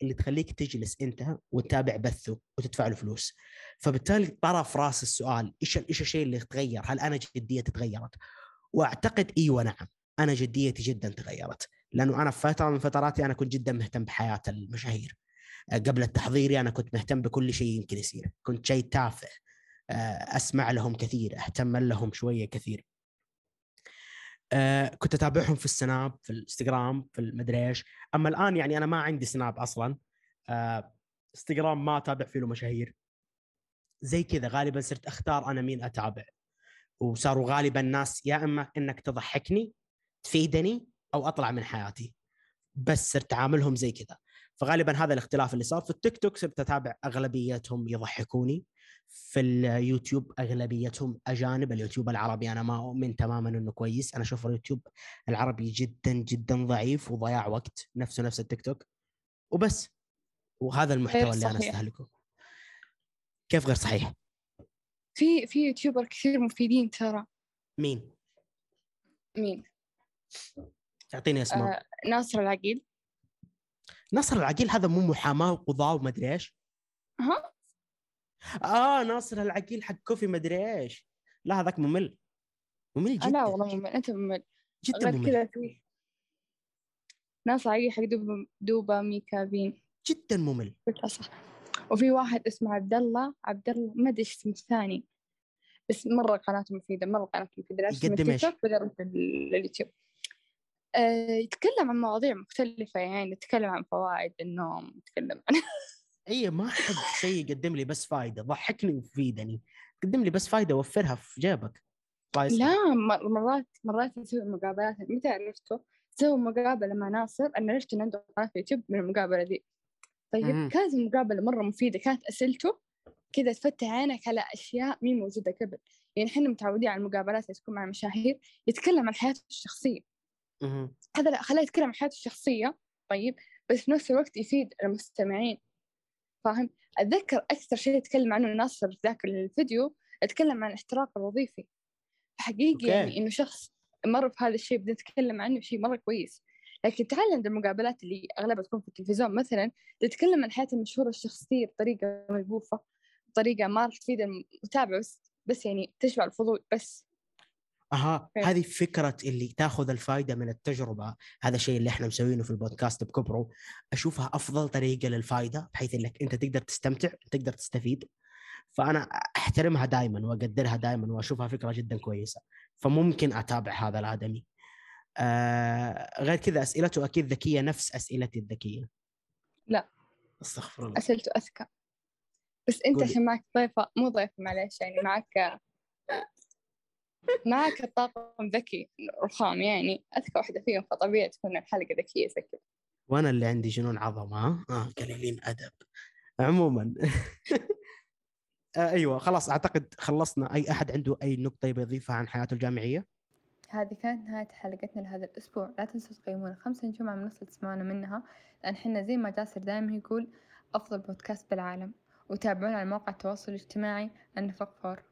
اللي تخليك تجلس أنت وتتابع بثه وتدفع له فلوس. فبالتالي طرى في راس السؤال إيش إيش الشيء اللي تغير؟ هل أنا جديتي تغيرت؟ وأعتقد إيوه نعم أنا جديتي جدا تغيرت. لأنه أنا في فترة من فتراتي أنا كنت جدا مهتم بحياة المشاهير. قبل التحضيري أنا كنت مهتم بكل شيء يمكن يصير. كنت شيء تافه. أسمع لهم كثير أهتم لهم شوية كثير. آه كنت أتابعهم في السناب في الإنستغرام في المدري إيش. أما الآن يعني أنا ما عندي سناب أصلا. آه إنستغرام ما أتابع فيه مشاهير. زي كذا غالبا صرت أختار أنا مين أتابع. وصاروا غالبا الناس يا إما إنك تضحكني تفيدني أو أطلع من حياتي. بس صرت عاملهم زي كذا. فغالبا هذا الاختلاف اللي صار. في التيك توك صرت أتابع أغلبيتهم يضحكوني. في اليوتيوب أغلبيتهم أجانب اليوتيوب العربي أنا ما أؤمن تماما إنه كويس. أنا أشوف اليوتيوب العربي جدا جدا ضعيف وضياع وقت نفسه نفس التيك توك. وبس. وهذا المحتوى اللي أنا أستهلكه. كيف غير صحيح؟ في في YouTuber كثير مفيدين ترى. مين؟ مين؟ تعطيني اسماء آه ناصر العقيل. ناصر العقيل هذا مو محاماة وقضاء ومدري إيش. ها آه ناصر العقيل حق coffee مدري إيش. لا هذاك ممل. ممل جدا. لا والله ممل أنت ممل. جدا ممل. كذا في ناصر العقيل حق دوبا, دوبا ميكافين جدا ممل. صح وفي واحد اسمه عبد الله. عبد الله ما أدري اسمه الثاني. بس مرة قناته مفيدة مرة قناته مفيدة. يقدم إيش؟ اليوتيوب. آه يتكلم عن مواضيع مختلفة يعني يتكلم عن فوائد النوم يتكلم عن اي ما أحب شيء يقدم لي بس فايدة ضحكني وفيدني قدم لي بس فايدة وفرها في جيبك. لا مرات مرات يسوي مقابلات. متى عرفته؟ سوى مقابلة مع ناصر. أنا عرفت إنه عنده قناة في يوتيوب من المقابلة دي. طيب مم. كانت المقابلة مرة مفيدة. كانت أسئلته كذا تفتح عينك على أشياء مين موجودة قبل. يعني إحنا متعودين على المقابلات اللي تكون مع المشاهير يتكلم عن حياته الشخصية. هذا لا خلاه يتكلم عن حياته الشخصية. طيب بس في نفس الوقت يفيد المستمعين. فاهم؟ أتذكر أكثر شيء يتكلم عنه ناصر في ذاك الفيديو أتكلم عن الاحتراق الوظيفي. حقيقي يعني إنه شخص مر في هذا الشيء بدنا نتكلم عنه شيء مرة كويس. لكن تعال عند المقابلات اللي أغلبها تكون في التلفزيون مثلا تتكلم عن حياة المشهورة الشخصية بطريقة ملبوفة بطريقة ما راح تفيد المتابع بس بس يعني تشبع الفضول بس. أها؟ هذه فكرة اللي تاخذ الفائده من التجربة هذا الشيء اللي إحنا مسوينه في البودكاست بكبره أشوفها أفضل طريقة للفائده بحيث إنك أنت تقدر تستمتع تقدر تستفيد. فأنا أحترمها دائما وأقدرها دائما وأشوفها فكرة جدا كويسة. فممكن أتابع هذا الآدمي. آه غير كذا اسئلته أكيد ذكية نفس اسئلتي الذكية. لا. أستغفر الله. أسئلته أذكى. بس أنت قولي. عشان معك ضيفة مو ضيفة معليش يعني معك معك الطاقم ذكي رخام يعني. أذكى واحدة فيهم فطبيعي تكون الحلقة ذكية زي كذا. وأنا اللي عندي جنون عظمه ها؟ آه قليلين أدب. عموما. آه أيوه خلاص أعتقد خلصنا. أي أحد عنده أي نقطة يبي يضيفها عن حياته الجامعية؟ هذه كانت نهاية حلقتنا لهذا الأسبوع. لا تنسوا تقيمونا. خمسة نجوم على منصة تسمعونا منها لأن حنا زي ما جاسر دائما يقول أفضل بودكاست بالعالم. وتابعونا على مواقع التواصل الاجتماعي النفق فور.